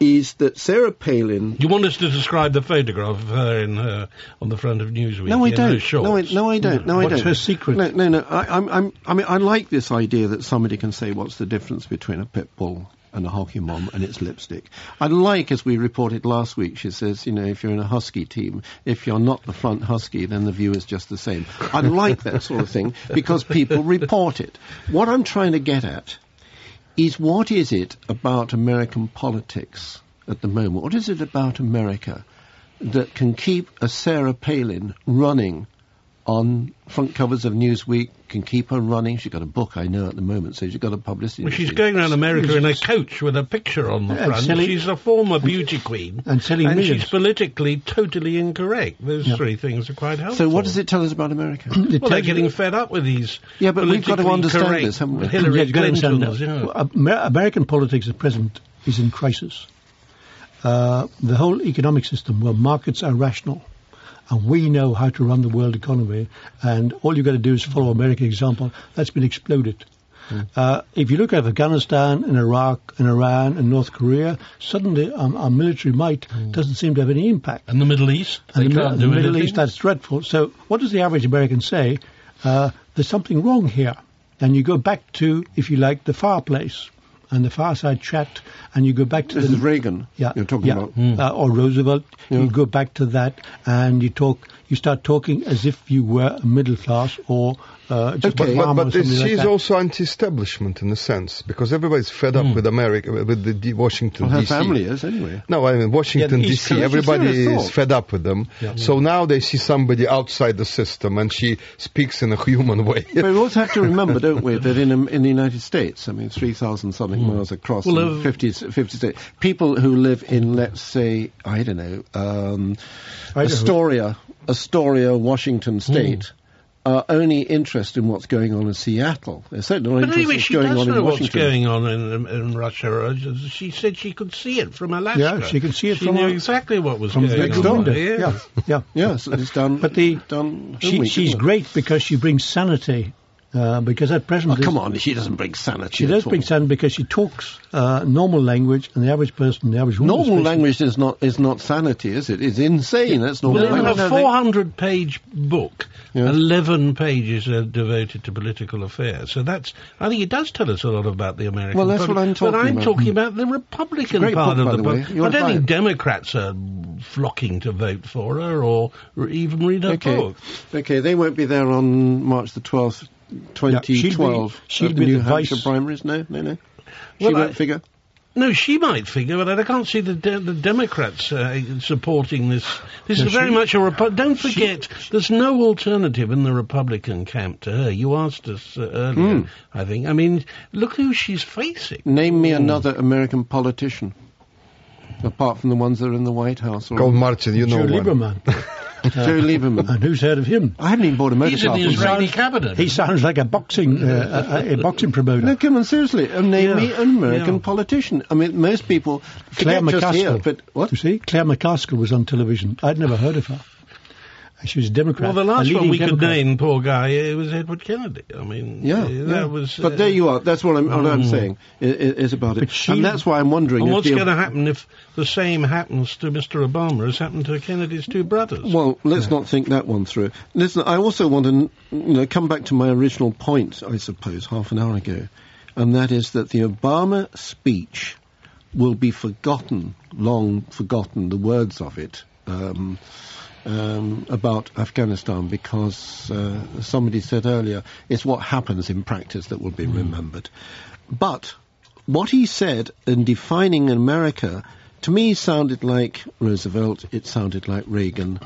is that Sarah Palin. You want us to describe the photograph of her in her on the front of Newsweek? No, I in don't. Those? No, I, no, I don't. No, I What's don't. her secret? No, no, no. I, I'm, I'm, I mean, I like this idea that somebody can say what's the difference between a pit bull and a hockey mom and its lipstick. I like, as we reported last week, she says, you know, if you're in a husky team, if you're not the front husky, then the view is just the same. I like that sort of thing because people report it. What I'm trying to get at is what is it about American politics at the moment? What is it about America that can keep a Sarah Palin running on front covers of Newsweek, can keep her running? She's got a book, I know, at the moment, so she's got a publicity. Well, she's going around America in a coach with a picture on the Yeah, front. selling- she's a former beauty queen. and selling and millions. she's politically totally incorrect. Those Yeah. three things are quite helpful. So what does it tell us about America? Well, they're you- getting fed up with these. Yeah, but we've got to understand this, haven't we? Hillary Yeah, you've got to understand Clintons, that. you know. Well, Amer- American politics at present is in crisis. Uh, the whole economic system, where markets are rational, and we know how to run the world economy, and all you've got to do is follow American example. That's been exploded. Uh, if you look at Afghanistan and Iraq and Iran and North Korea, suddenly um, our military might doesn't seem to have any impact. And the Middle East, And the, can't Mi- do the Middle. East, that's dreadful. So what does the average American say? Uh, there's something wrong here. And you go back to, if you like, the fireplace and the fireside chat, and you go back to This the is Reagan yeah, you're talking yeah, about. uh, or Roosevelt. Yeah. You go back to that, and you talk. You start talking as if you were a middle class or Uh, just Okay. Obama But, or but somebody like she's that. also anti-establishment in a sense because everybody's fed up with America, with the D- Washington Well, her D.C. family is anyway. No, I mean Washington Yeah, D.C. Everybody is fed up with them. So now they see somebody outside the system, and she speaks in a human way. But we also have to remember, don't we, that in um, in the United States, I mean, 3,000 something miles across, Well, uh, 50, 50 states, people who live in, let's say, I don't know, um, Astoria, Astoria, Washington State, are only interested in what's going on in Seattle. They're certainly not But interested in anyway, what's she going does on know in what's going on in, in Russia. Uh, She said she could see it from Alaska. Yeah, she could see it she from knew a- exactly what was from going on. door. there, Yeah, yeah. Yes, it's done. But the- done. She, homeweek, she's great because she brings sanity. Uh, because at present, Oh, come on, she doesn't bring sanity. she at does all. bring sanity because she talks uh, normal language, and the average person, the average woman, Normal especially- language is not is not sanity, is it? It's insane. That's normal Well, in a 400 page book, Yes. 11 pages are devoted to political affairs. So that's, I think it does tell us a lot about the American Well, that's public. what I'm talking. But talking I'm about. talking about the Republican part book, of the the book. You I don't think. Democrats are flocking to vote for her or even read her Okay. book. Okay, they won't be there on March the 12th, 2012. she'll At be the the New Hampshire vice- primaries? No, no, no. She Well, won't I- figure. No, she might figure, but I can't see the de- the Democrats uh, supporting this. This No, is very she- much a Repu- Don't forget, there's no alternative in the Republican camp to her. You asked us uh, earlier, Hmm. I think. I mean, look who she's facing. Name me another American politician, apart from the ones that are in the White House. Or Call Martin, you know Joe one. Lieberman. Joe Lieberman. and who's heard of him? I haven't even bought a motorcycle. He's in the from him. Israeli cabinet. He sounds like a boxing uh, a, a boxing promoter. No, come on, seriously. Uh, name Yeah. me an American Yeah. politician. I mean, most people Claire forget just here, McCaskill. but what? You see, Claire McCaskill was on television. I'd never heard of her. She was a Democrat. well, the last one we could name, poor guy, it was Edward Kennedy. I mean, Yeah, uh, yeah. that was. But uh, there you are. That's what I'm, what I'm Mm. saying is about it. She- and that's why I'm wondering And what's going to happen if the same happens to Mr. Obama as happened to Kennedy's two brothers? Well, let's not think that one through. Listen, I also want to, you know, come back to my original point, I suppose, half an hour ago, and that is that the Obama speech will be forgotten, long forgotten, the words of it. Um, um, about Afghanistan because uh, somebody said earlier it's what happens in practice that will be remembered. But what he said in defining America to me sounded like Roosevelt, it sounded like Reagan.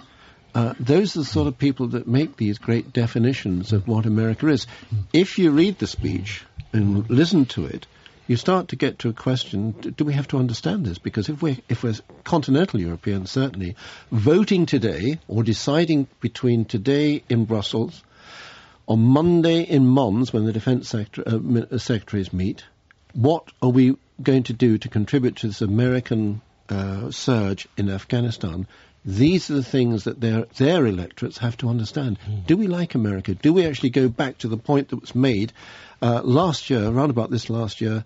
Uh, those are the sort of people that make these great definitions of what America is. If you read the speech and listen to it, you start to get to a question: Do we have to understand this? Because if we're if we're continental Europeans, certainly voting today or deciding between today in Brussels, on Monday in Mons when the defence sector, uh, uh, secretaries meet, what are we going to do to contribute to this American uh, surge in Afghanistan? These are the things that their their electorates have to understand. Do we like America? Do we actually go back to the point that was made uh, last year, around about this last year?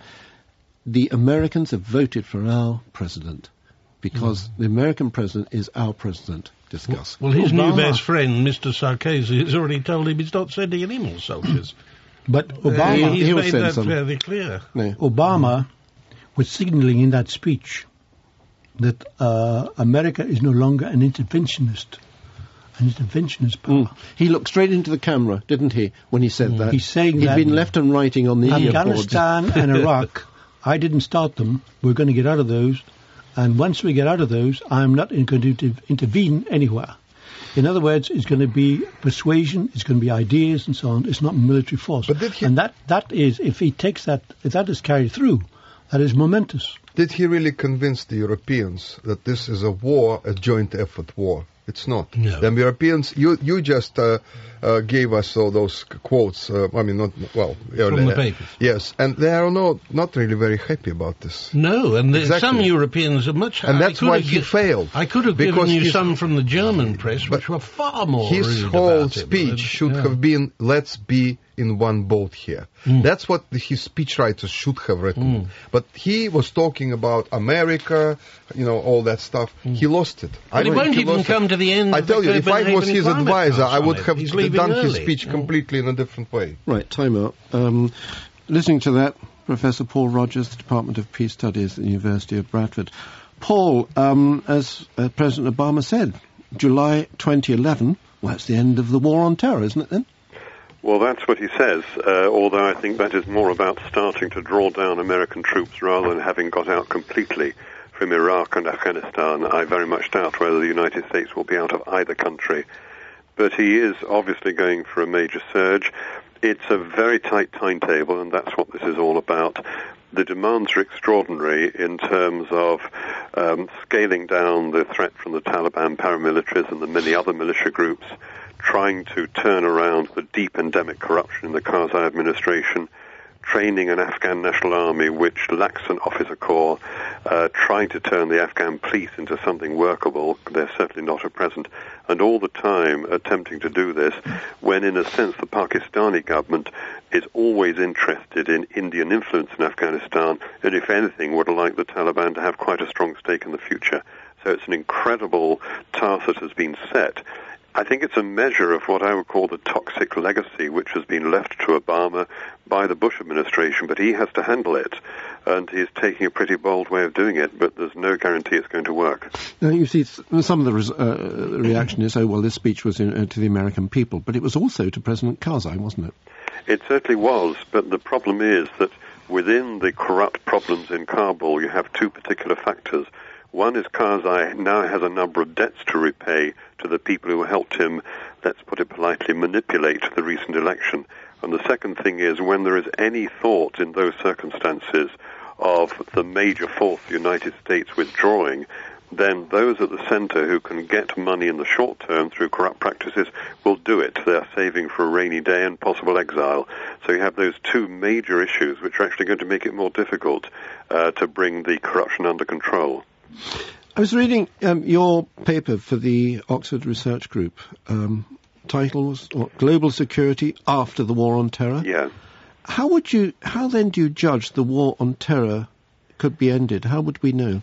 The Americans have voted for our president because the American president is our president. Discuss. Well, his new best friend, Mr. Sarkozy, has already told him he's not sending any more soldiers. But Uh, Obama, he's He'll made send that some. fairly clear. No. Obama was signaling in that speech that uh, America is no longer an interventionist, an interventionist power. Mm. He looked straight into the camera, didn't he, when he said that? He's saying He'd that been left and writing on the. Afghanistan and Iraq, I didn't start them. We're going to get out of those. And once we get out of those, I'm not in- going to intervene anywhere. In other words, it's going to be persuasion, it's going to be ideas and so on. It's not military force. But did he- and that, that is, if he takes that, if that is carried through, that is momentous. Did he really convince the Europeans that this is a war, a joint effort war? It's not. No. The Europeans, you you just uh, uh, gave us all those quotes. Uh, I mean, not well From the papers. Yes, and they are not not really very happy about this. No, and the, Exactly. some Europeans are much. And I that's why he gi- failed. I could have Because given you some from the German press, which were far more. His whole it, speech but, should yeah. have been, "Let's be in one boat here." Mm. That's what the, his speechwriters should have written. Mm. But he was talking about America, you know, all that stuff. He lost it. But he think won't he even lost it. come to the end. I tell you, if I was his advisor, I would have He's d- leaving done his speech Yeah. completely in a different way. Right, time out. Um, listening to that, Professor Paul Rogers, the Department of Peace Studies at the University of Bradford. Paul, um, as uh, President Obama said, July 2011, well, that's the end of the war on terror, isn't it then? Well, that's what he says, uh, although I think that is more about starting to draw down American troops rather than having got out completely from Iraq and Afghanistan. I very much doubt whether the United States will be out of either country. But he is obviously going for a major surge. It's a very tight timetable, and that's what this is all about. The demands are extraordinary in terms of um, scaling down the threat from the Taliban paramilitaries and the many other militia groups trying to turn around the deep endemic corruption in the Karzai administration, training an Afghan national army which lacks an officer corps, uh, trying to turn the Afghan police into something workable. They're certainly not at present. And all the time attempting to do this when, in a sense, the Pakistani government is always interested in Indian influence in Afghanistan and, if anything, would like the Taliban to have quite a strong stake in the future. So it's an incredible task that has been set. I think it's a measure of what I would call the toxic legacy which has been left to Obama by the Bush administration, but he has to handle it. And he's taking a pretty bold way of doing it, but there's no guarantee it's going to work. Now, you see, some of the res- uh, reaction is, oh, well, this speech was in, uh, to the American people, but it was also to President Karzai, wasn't it? It certainly was, but the problem is that within the corrupt problems in Kabul, you have two particular factors. One is Karzai now has a number of debts to repay to the people who helped him, let's put it politely, manipulate the recent election. And the second thing is when there is any thought in those circumstances of the major force, the United States, withdrawing, then those at the center who can get money in the short term through corrupt practices will do it. They're saving for a rainy day and possible exile. So you have those two major issues which are actually going to make it more difficult uh, to bring the corruption under control. I was reading um, your paper for the Oxford Research Group. Um, title was Global Security After the War on Terror. Yeah. How would you? How then do you judge the war on terror could be ended? How would we know?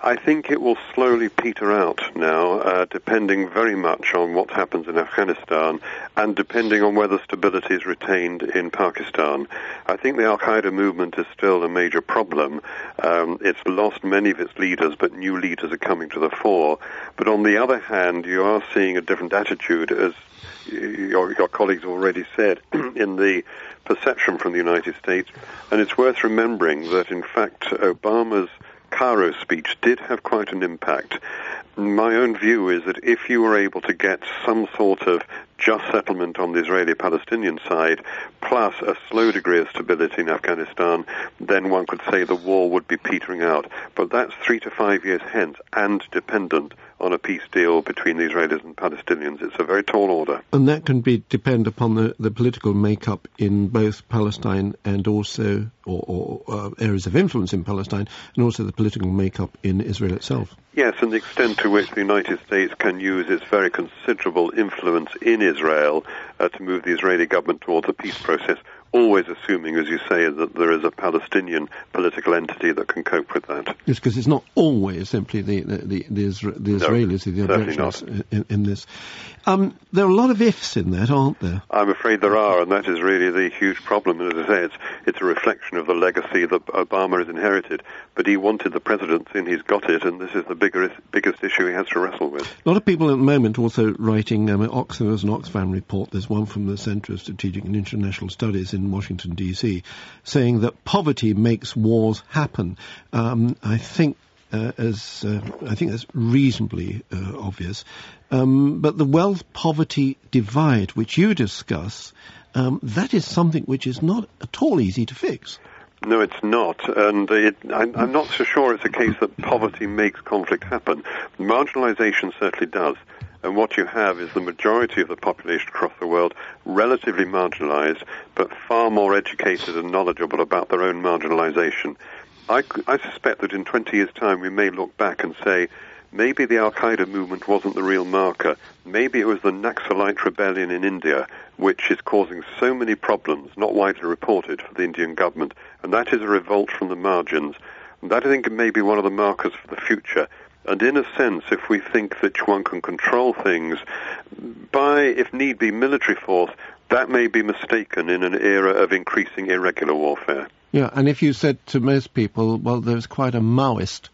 I think it will slowly peter out now, uh, depending very much on what happens in Afghanistan and depending on whether stability is retained in Pakistan. I think the Al Qaeda movement is still a major problem. Um, it's lost many of its leaders, but new leaders are coming to the fore. But on the other hand, you are seeing a different attitude, as your, your colleagues already said, in the perception from the United States. And it's worth remembering that, in fact, Obama's Cairo speech did have quite an impact. My own view is that if you were able to get some sort of just settlement on the Israeli-Palestinian side, plus a slow degree of stability in Afghanistan, then one could say the war would be petering out. But that's three to five years hence and dependent on a peace deal between the Israelis and Palestinians. It's a very tall order. And that can be depend upon the, the political makeup in both Palestine and also, or, or uh, areas of influence in Palestine, and also the political makeup in Israel itself. Yes, and the extent to which the United States can use its very considerable influence in Israel uh, to move the Israeli government towards a peace process always assuming, as you say, that there is a Palestinian political entity that can cope with that. Yes, because it's not always simply the the, the, the, Isra- the Israelis, no, the objections in, in, this. Um, there are a lot of ifs in that, aren't there? I'm afraid there are, and that is really the huge problem. And as I say, it's, it's a reflection of the legacy that Obama has inherited. But he wanted the presidency, and he's got it, and this is the biggest, biggest issue he has to wrestle with. A lot of people at the moment also writing, um, Oxfam, there's an Oxfam report, there's one from the Centre of Strategic and International Studies in Washington, D.C., saying that poverty makes wars happen. Um, I think uh, as uh, I think that's reasonably uh, obvious. Um, but the wealth poverty divide, which you discuss, um, that is something which is not at all easy to fix. No, it's not, and it, I'm, I'm not so sure it's a case that poverty makes conflict happen. Marginalization certainly does. And what you have is the majority of the population across the world relatively marginalized, but far more educated and knowledgeable about their own marginalization. I, I suspect that in 20 years' time we may look back and say, maybe the Al Qaeda movement wasn't the real marker. Maybe it was the Naxalite rebellion in India, which is causing so many problems, not widely reported, for the Indian government. And that is a revolt from the margins. And that, I think, may be one of the markers for the future. And in a sense, if we think that one can control things by, if need be, military force, that may be mistaken in an era of increasing irregular warfare. Yeah, and if you said to most people, well, there's quite a Maoist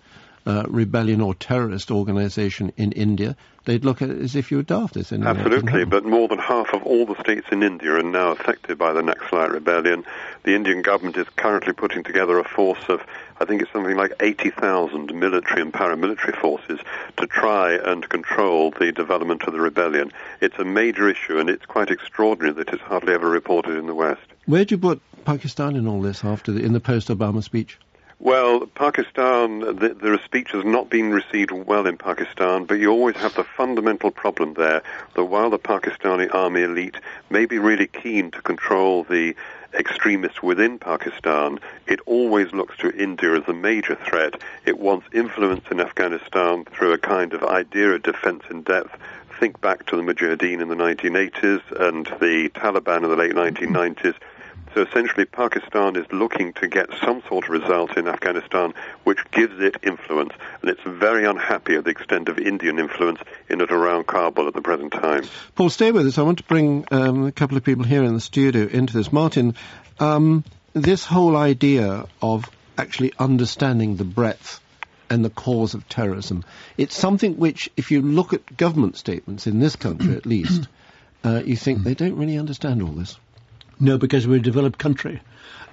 uh, rebellion or terrorist organization in India, they'd look at it as if you were daft. Absolutely, but more than half of all the states in India are now affected by the Naxalite rebellion. The Indian government is currently putting together a force of, I think it's something like 80,000 military and paramilitary forces to try and control the development of the rebellion. It's a major issue, and it's quite extraordinary that it's hardly ever reported in the West. Where do you put Pakistan in all this after the, in the post-Obama speech? Well, Pakistan, the, the speech has not been received well in Pakistan, but you always have the fundamental problem there that while the Pakistani army elite may be really keen to control the extremists within Pakistan, it always looks to India as a major threat. It wants influence in Afghanistan through a kind of idea of defense in depth. Think back to the Mujahideen in the 1980s and the Taliban in the late 1990s. So essentially, Pakistan is looking to get some sort of result in Afghanistan which gives it influence, and it's very unhappy at the extent of Indian influence in and around Kabul at the present time. Paul, stay with us. I want to bring um, a couple of people here in the studio into this. Martin, um, this whole idea of actually understanding the breadth and the cause of terrorism, it's something which, if you look at government statements in this country at least, uh, you think they don't really understand all this. No, because we're a developed country.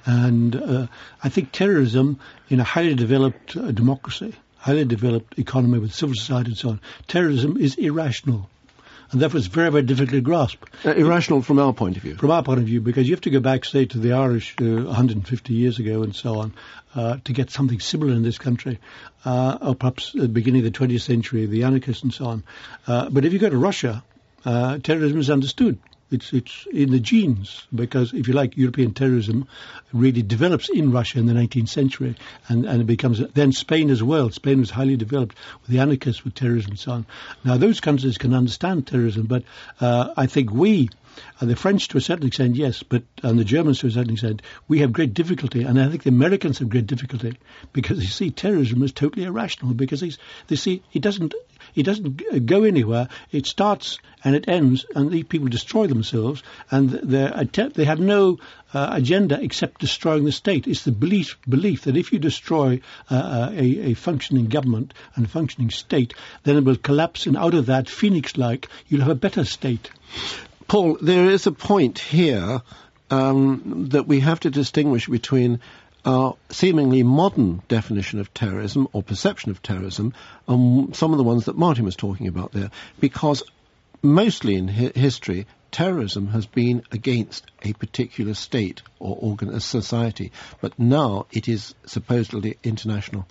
And uh, I think terrorism in a highly developed uh, democracy, highly developed economy with civil society and so on, terrorism is irrational. And therefore it's very, very difficult to grasp. Uh, irrational from our point of view? From our point of view, because you have to go back, say, to the Irish uh, 150 years ago and so on, uh, to get something similar in this country, uh, or perhaps at the beginning of the 20th century, the anarchists and so on. but if you go to Russia, terrorism is understood. It's it's in the genes because if you like, European terrorism really develops in Russia in the 19th century, and and it becomes then Spain as well. Spain was highly developed with the anarchists, with terrorism and so on. Now those countries can understand terrorism, but uh, I think we. And the French, to a certain extent, yes, but and the Germans, to a certain extent, we have great difficulty, and I think the Americans have great difficulty because they see terrorism as totally irrational because they, they see it doesn't it doesn't go anywhere. It starts and it ends, and these people destroy themselves, and attempt, they have no uh, agenda except destroying the state. It's the belief belief that if you destroy uh, uh, a, a, functioning government and a functioning state, then it will collapse, and out of that, phoenix-like, you'll have a better state. Paul, there is a point here um, that we have to distinguish between our seemingly modern definition of terrorism or perception of terrorism some of the ones that Martin was talking about there. Because mostly in hi- history, terrorism has been against a particular state or organ- society, but now it is supposedly international.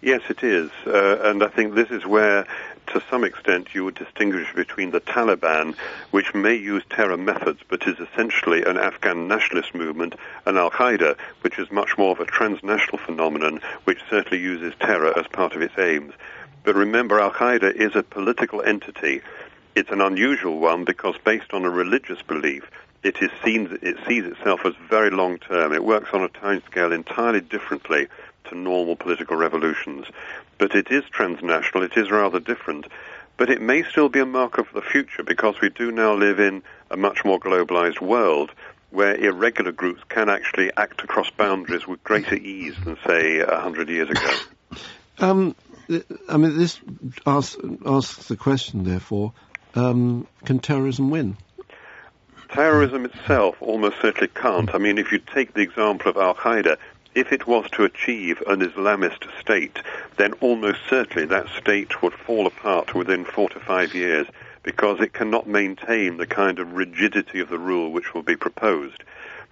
Yes, it is, uh, and I think this is where to some extent you would distinguish between the Taliban, which may use terror methods but is essentially an Afghan nationalist movement, and Al Qaeda, which is much more of a transnational phenomenon which certainly uses terror as part of its aims. But remember, Al Qaeda is a political entity. It's an unusual one because based on a religious belief, it is seen it sees itself as very long term. It works on a time scale entirely differently to normal political revolutions. But it is transnational, it is rather different. But it may still be a marker for the future because we do now live in a much more globalized world where irregular groups can actually act across boundaries with greater ease than, say, a hundred years ago. Um, I mean, this asks, asks the question, therefore, um, can terrorism win? Terrorism itself almost certainly can't. I mean, if you take the example of Al Qaeda, if it was to achieve an Islamist state, then almost certainly that state would fall apart within four to five years because it cannot maintain the kind of rigidity of the rule which will be proposed.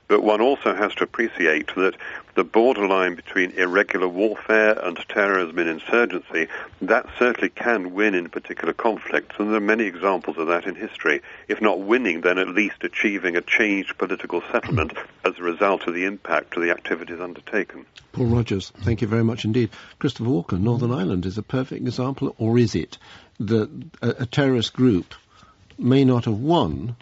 But one also has to appreciate that the borderline between irregular warfare and terrorism and insurgency, that certainly can win in particular conflicts, and there are many examples of that in history. If not winning, then at least achieving a changed political settlement as a result of the impact of the activities undertaken. Paul Rogers, thank you very much indeed. Christopher Walker, Northern Ireland is a perfect example, or is it that a, a terrorist group may not have won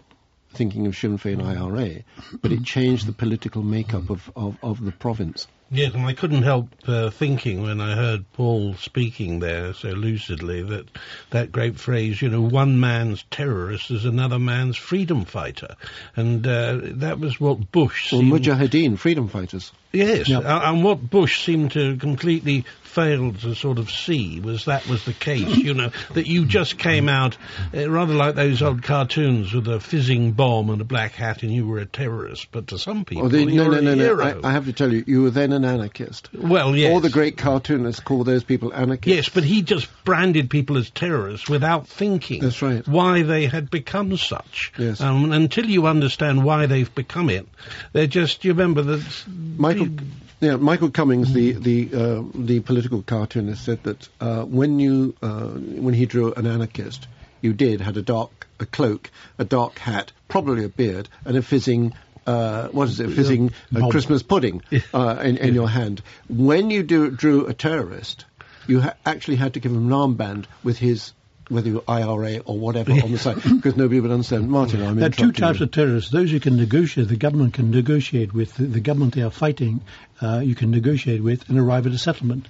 thinking of Sinn Féin IRA, but it changed the political makeup of, of, of the province. Yes, and I couldn't help uh, thinking when I heard Paul speaking there so lucidly that that great phrase, you know, one man's terrorist is another man's freedom fighter, and uh, that was what Bush. Well, seemed... Mujahideen, freedom fighters. Yes, yep. and what Bush seemed to completely fail to sort of see was that was the case, you know, that you just came out uh, rather like those old cartoons with a fizzing bomb and a black hat and you were a terrorist, but to some people, oh, the, no, no, no, no. I, I, have to tell you, you were then an anarchist. Well, yes. All the great cartoonists call those people anarchists. Yes, but he just branded people as terrorists without thinking. That's right. Why they had become such. Yes. Um, until you understand why they've become it, they're just. You remember that. Michael. Yeah, Michael Cummings, the the uh, the political cartoonist, said that uh, when you uh, when he drew an anarchist, you did had a dark a cloak, a dark hat, probably a beard, and a fizzing. Uh, what is it? Fizzing uh, Christmas pudding uh, in, in your hand. When you do, drew a terrorist, you ha- actually had to give him an armband with his whether you're IRA or whatever on the side, because nobody would understand. Martin, I'm There are two types you. of terrorists. Those who can negotiate, the government can negotiate with, the, the government they are fighting, uh, you can negotiate with and arrive at a settlement.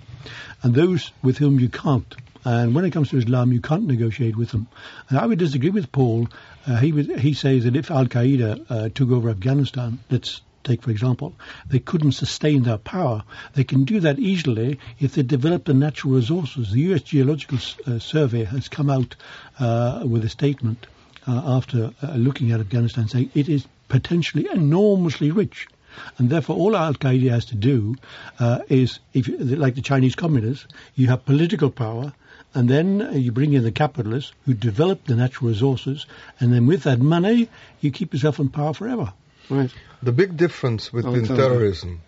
And those with whom you can't. And when it comes to Islam, you can't negotiate with them. And I would disagree with Paul. Uh, he, was, he says that if Al Qaeda uh, took over Afghanistan, let's take for example, they couldn't sustain their power. They can do that easily if they develop the natural resources. The U.S. Geological uh, Survey has come out uh, with a statement uh, after uh, looking at Afghanistan saying it is potentially enormously rich. And therefore, all Al Qaeda has to do uh, is, if like the Chinese communists, you have political power, and then you bring in the capitalists who develop the natural resources, and then with that money, you keep yourself in power forever. Right. The big difference between terrorism,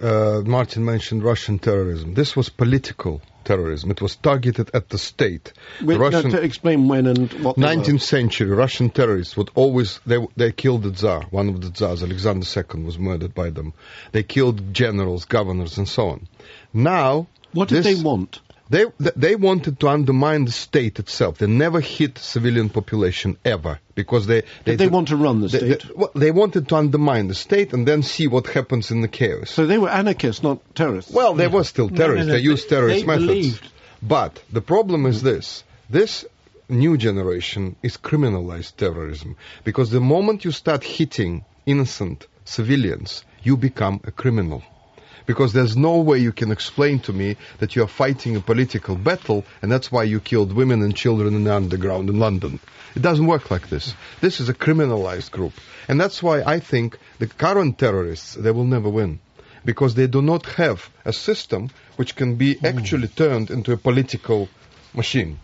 uh, Martin mentioned Russian terrorism. This was political terrorism. It was targeted at the state. Wait, Russian, no, to explain when and what. 19th century Russian terrorists would always they they killed the Tsar. One of the Tsars, Alexander II, was murdered by them. They killed generals, governors, and so on. Now, what did this, they want? They they wanted to undermine the state itself. They never hit civilian population ever because they they, they want to run the they, state. They, well, they, wanted to undermine the state and then see what happens in the chaos. So they were anarchists, not terrorists. Well, they yeah. were still terrorists. No, no, no, they used terrorist methods. Believed. But the problem is this: this new generation is criminalized terrorism because the moment you start hitting innocent civilians, you become a criminal because there's no way you can explain to me that you are fighting a political battle and that's why you killed women and children in the underground in London. It doesn't work like this. This is a criminalized group. And that's why I think the current terrorists, they will never win. Because they do not have a system which can be hmm. actually turned into a political machine.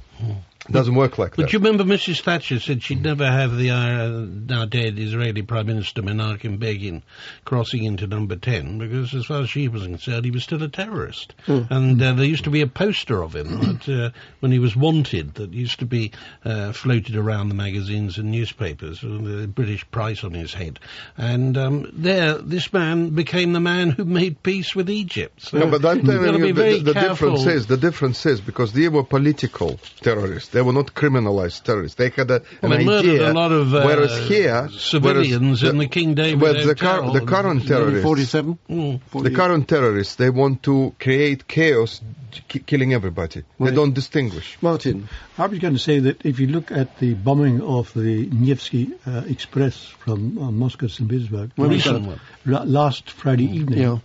It doesn't work like but that. But you remember Mrs. Thatcher said she'd never have the uh, now dead Israeli Prime Minister Menachem Begin crossing into number 10 because, as far as she was concerned, he was still a terrorist. Mm. And uh, there used to be a poster of him that, uh, when he was wanted that used to be uh, floated around the magazines and newspapers with the British price on his head. And um, there, this man became the man who made peace with Egypt. So no, but I'm telling you, the, the difference is the difference is because they were political terrorists. They were not criminalized terrorists. They had a, an well, idea. a lot of uh, whereas here, civilians whereas in the King David whereas the, car, the current terrorists, 47, mm. the current terrorists, they want to create chaos, killing everybody. Right. They don't distinguish. Martin, I was going to say that if you look at the bombing of the Nevsky uh, Express from uh, Moscow to St. Petersburg, last Friday evening, yeah.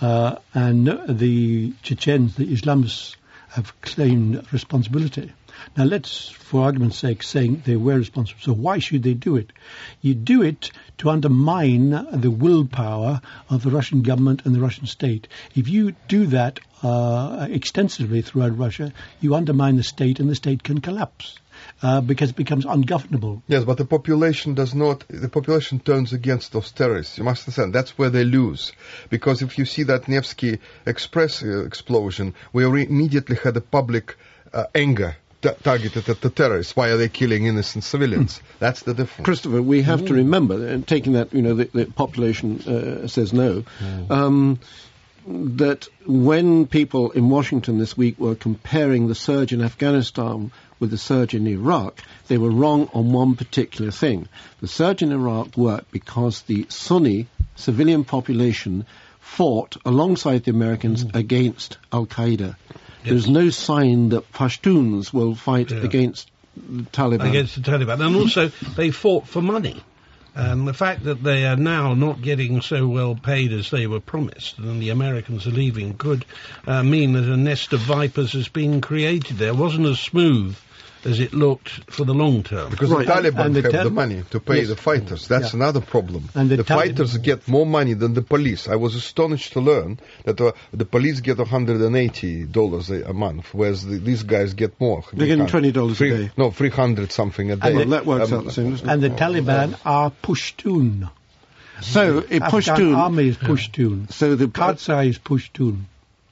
Uh, and the Chechens, the Islamists, have claimed responsibility. Now let's, for argument's sake, say they were responsible. So why should they do it? You do it to undermine the willpower of the Russian government and the Russian state. If you do that uh, extensively throughout Russia, you undermine the state and the state can collapse. Uh, because it becomes ungovernable. Yes, but the population does not. The population turns against those terrorists. You must understand that's where they lose, because if you see that Nevsky Express uh, explosion, we immediately had a public uh, anger targeted at the terrorists. Why are they killing innocent civilians? Hmm. That's the difference. Christopher, we have to hmm. remember, and taking that, you know, the, the population uh, says no, hmm. um, that when people in Washington this week were comparing the surge in Afghanistan with the surge in Iraq, they were wrong on one particular thing. The surge in Iraq worked because the Sunni civilian population fought alongside the Americans Mm. against Al Qaeda. There's no sign that Pashtuns will fight Yeah. against the Taliban. against the Taliban, and also they fought for money. And the fact that they are now not getting so well paid as they were promised, and the Americans are leaving, could uh, mean that a nest of vipers has been created there. It wasn't as smooth as it looked for the long term. Because Right. the Taliban And the have Tal- the money to pay Yes. the fighters. That's Yeah. another problem. And the the Tal- fighters get more money than the police. I was astonished to learn that uh, the police get 180 dollars a a month, whereas the, these guys get more. They're getting $20 a day. No, 300 something a day. well, that works Um, out the same, doesn't it? And the Taliban are Pushtun. so it Afghan Pashtun. army is Pushtun. So the Karzai is Pushtun.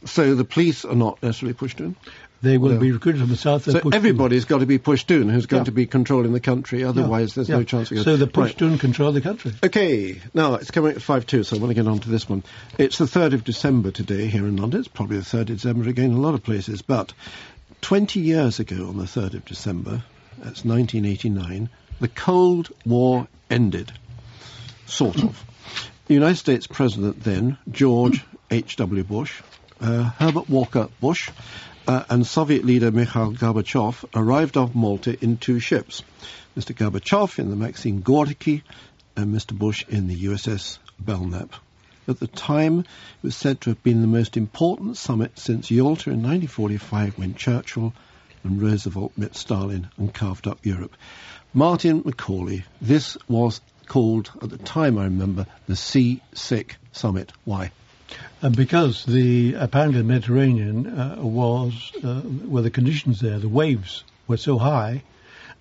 so the police are not necessarily Pashtun. They will No. be recruited from the south. So everybody's got to be Pashtun who's going Yeah. to be controlling the country. Yeah. Otherwise, there's Yeah. no chance of. So the Right. Pushtun control the country. Okay, now it's coming at 5 2, so I want to get on to this one. It's the 3rd of December today here in London. It's probably the 3rd of December again in a lot of places, but 20 years ago on the 3rd of December, that's 1989, the Cold War ended. Sort of. The United States President then, George H.W. Bush, uh, Herbert Walker Bush, uh, and Soviet leader Mikhail Gorbachev arrived off Malta in two ships. Mr. Gorbachev in the Maxim Gorky and Mr. Bush in the USS Belknap. At the time, it was said to have been the most important summit since Yalta in 1945 when Churchill and Roosevelt met Stalin and carved up Europe. Martin McCauley, this was called, at the time I remember, the Sea Sick Summit. Why? Uh, because the apparently the Mediterranean uh, was uh, were the conditions there, the waves were so high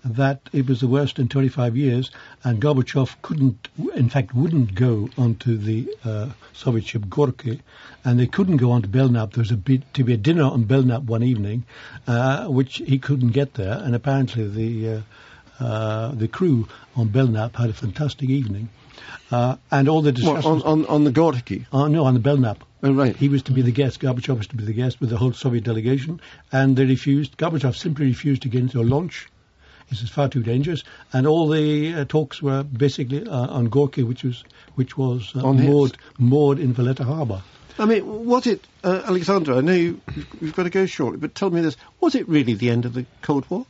that it was the worst in 25 years, and Gorbachev couldn't, in fact, wouldn't go onto the uh, Soviet ship Gorky, and they couldn't go onto Belknap. There was a bit, to be a dinner on Belknap one evening, uh, which he couldn't get there, and apparently the uh, the crew on Belknap had a fantastic evening, uh, and all the What, discussions. on, on, on the Gorky? Oh no, on the Belknap. Oh, right. He was to be the guest. Gorbachev was to be the guest with the whole Soviet delegation, and they refused. Gorbachev simply refused to get into a launch. This is far too dangerous. And all the uh, talks were basically uh, on Gorky, which was which was uh, On his- moored moored in Valletta Harbour. I mean, was it, uh, Alexandra, I know you, you've got to go shortly, but tell me this, was it really the end of the Cold War?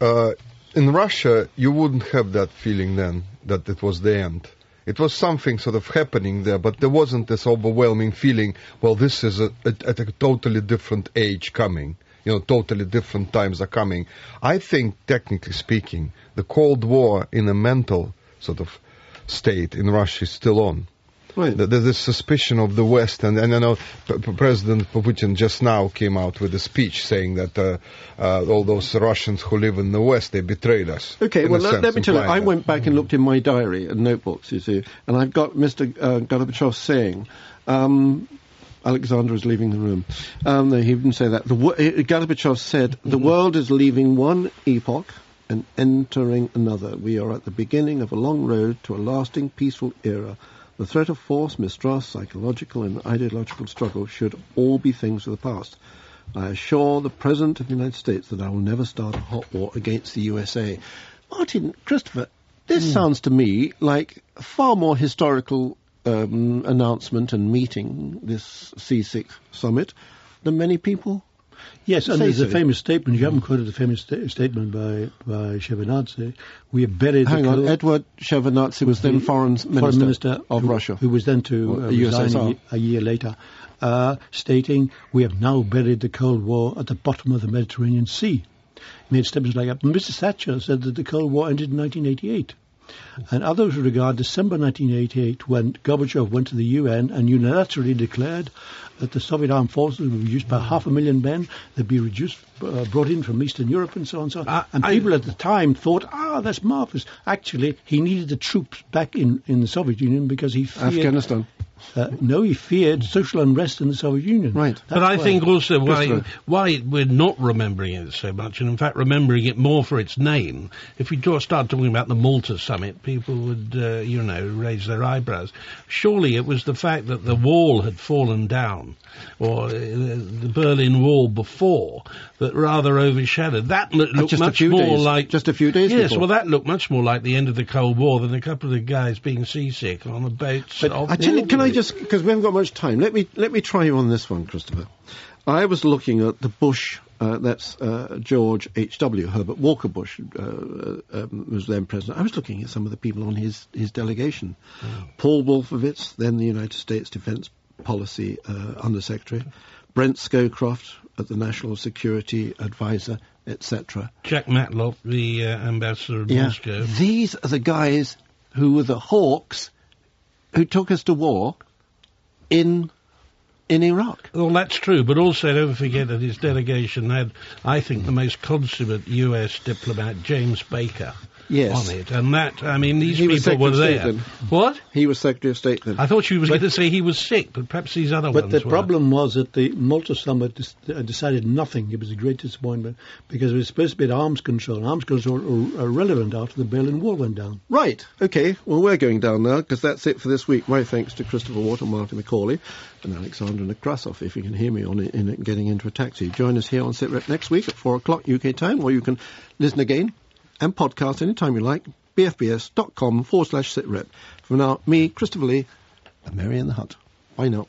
uh, in Russia, you wouldn't have that feeling then that it was the end. It was something sort of happening there, but there wasn't this overwhelming feeling. Well, this is a, a, at a totally different age coming. You know, totally different times are coming. I think, technically speaking, the Cold War in a mental sort of state in Russia is still on. Right. Th- There's this suspicion of the West, and, and I know P- President Putin just now came out with a speech saying that uh, uh, all those Russians who live in the West they betrayed us. Okay, well, let, sense, let me tell you, I went back and looked in my diary and notebooks, you see, and I've got Mr. Uh, Gorbachev saying, um, Alexander is leaving the room. Um, no, he didn't say that. The, uh, Gorbachev said, the world is leaving one epoch and entering another. We are at the beginning of a long road to a lasting peaceful era. The threat of force, mistrust, psychological and ideological struggle should all be things of the past. I assure the President of the United States that I will never start a hot war against the USA. Martin, Christopher, this sounds to me like a far more historical um, announcement and meeting, this Sea Sick summit, than many people. Yes, and there's a famous statement. You haven't quoted the famous sta- statement by by Shevardnadze. We have buried. Hang the on, Edward Shevardnadze was then foreign minister, foreign minister of who, Russia. who was then to uh, resign a, a year later, uh, stating, "We have now buried the Cold War at the bottom of the Mediterranean Sea." Made statements like that. Mrs. Thatcher said that the Cold War ended in 1988. And others regard December 1988 when Gorbachev went to the UN and unilaterally declared that the Soviet armed forces would be reduced by half a million men. They'd be reduced, uh, brought in from Eastern Europe and so on and so on. I- and I- people at the time thought, ah, that's marvelous. Actually, he needed the troops back in, in the Soviet Union because he feared... Afghanistan. Uh, no, he feared social unrest in the Soviet Union. Right. But I why- think also why why we're not remembering it so much, and in fact remembering it more for its name. If we start talking about the Malta summit, people would, uh, you know, raise their eyebrows. Surely it was the fact that the wall had fallen down, or uh, the Berlin Wall before, that rather overshadowed. That lo- looked just a much few more days- like just a few days Yes, before. well, that looked much more like the end of the Cold War than a couple of guys being seasick on a boat. But off I tell you, can I I just because we haven't got much time? Let me let me try you on this one, Christopher. I was looking at the Bush. Uh, that's uh, George H. W. Herbert Walker Bush uh, um, was then president. I was looking at some of the people on his his delegation. Mm. Paul Wolfowitz, then the United States Defense Policy uh, Undersecretary. Brent Scowcroft at the National Security Advisor, etc. Jack Matlock, the uh, ambassador of yeah. Moscow. These are the guys who were the hawks who took us to war in in Iraq. Well, that's true, but also don't forget that his delegation had, I think, the most consummate U.S. diplomat, James Baker yes. on it. And that, I mean, these he people were there. Then. What? He was Secretary of State then. I thought she was going to say he was sick, but perhaps these other but ones But the were. problem was that the Malta summit uh, decided nothing. It was a great disappointment because it was supposed to be at arms control. Arms control are irrelevant after the Berlin Wall went down. Right. Okay. Well, we're going down now because that's it for this week. My thanks to Christopher Walker, and Martin McCauley and Alexander Nekrasov, if you can hear me on it, in getting into a taxi. Join us here on SITREP next week at 4 o'clock UK time, or you can listen again and podcast anytime you like bfbs.com forward slash sitrep. For now, me, Christopher Lee, and Mary in the Hut. Bye now.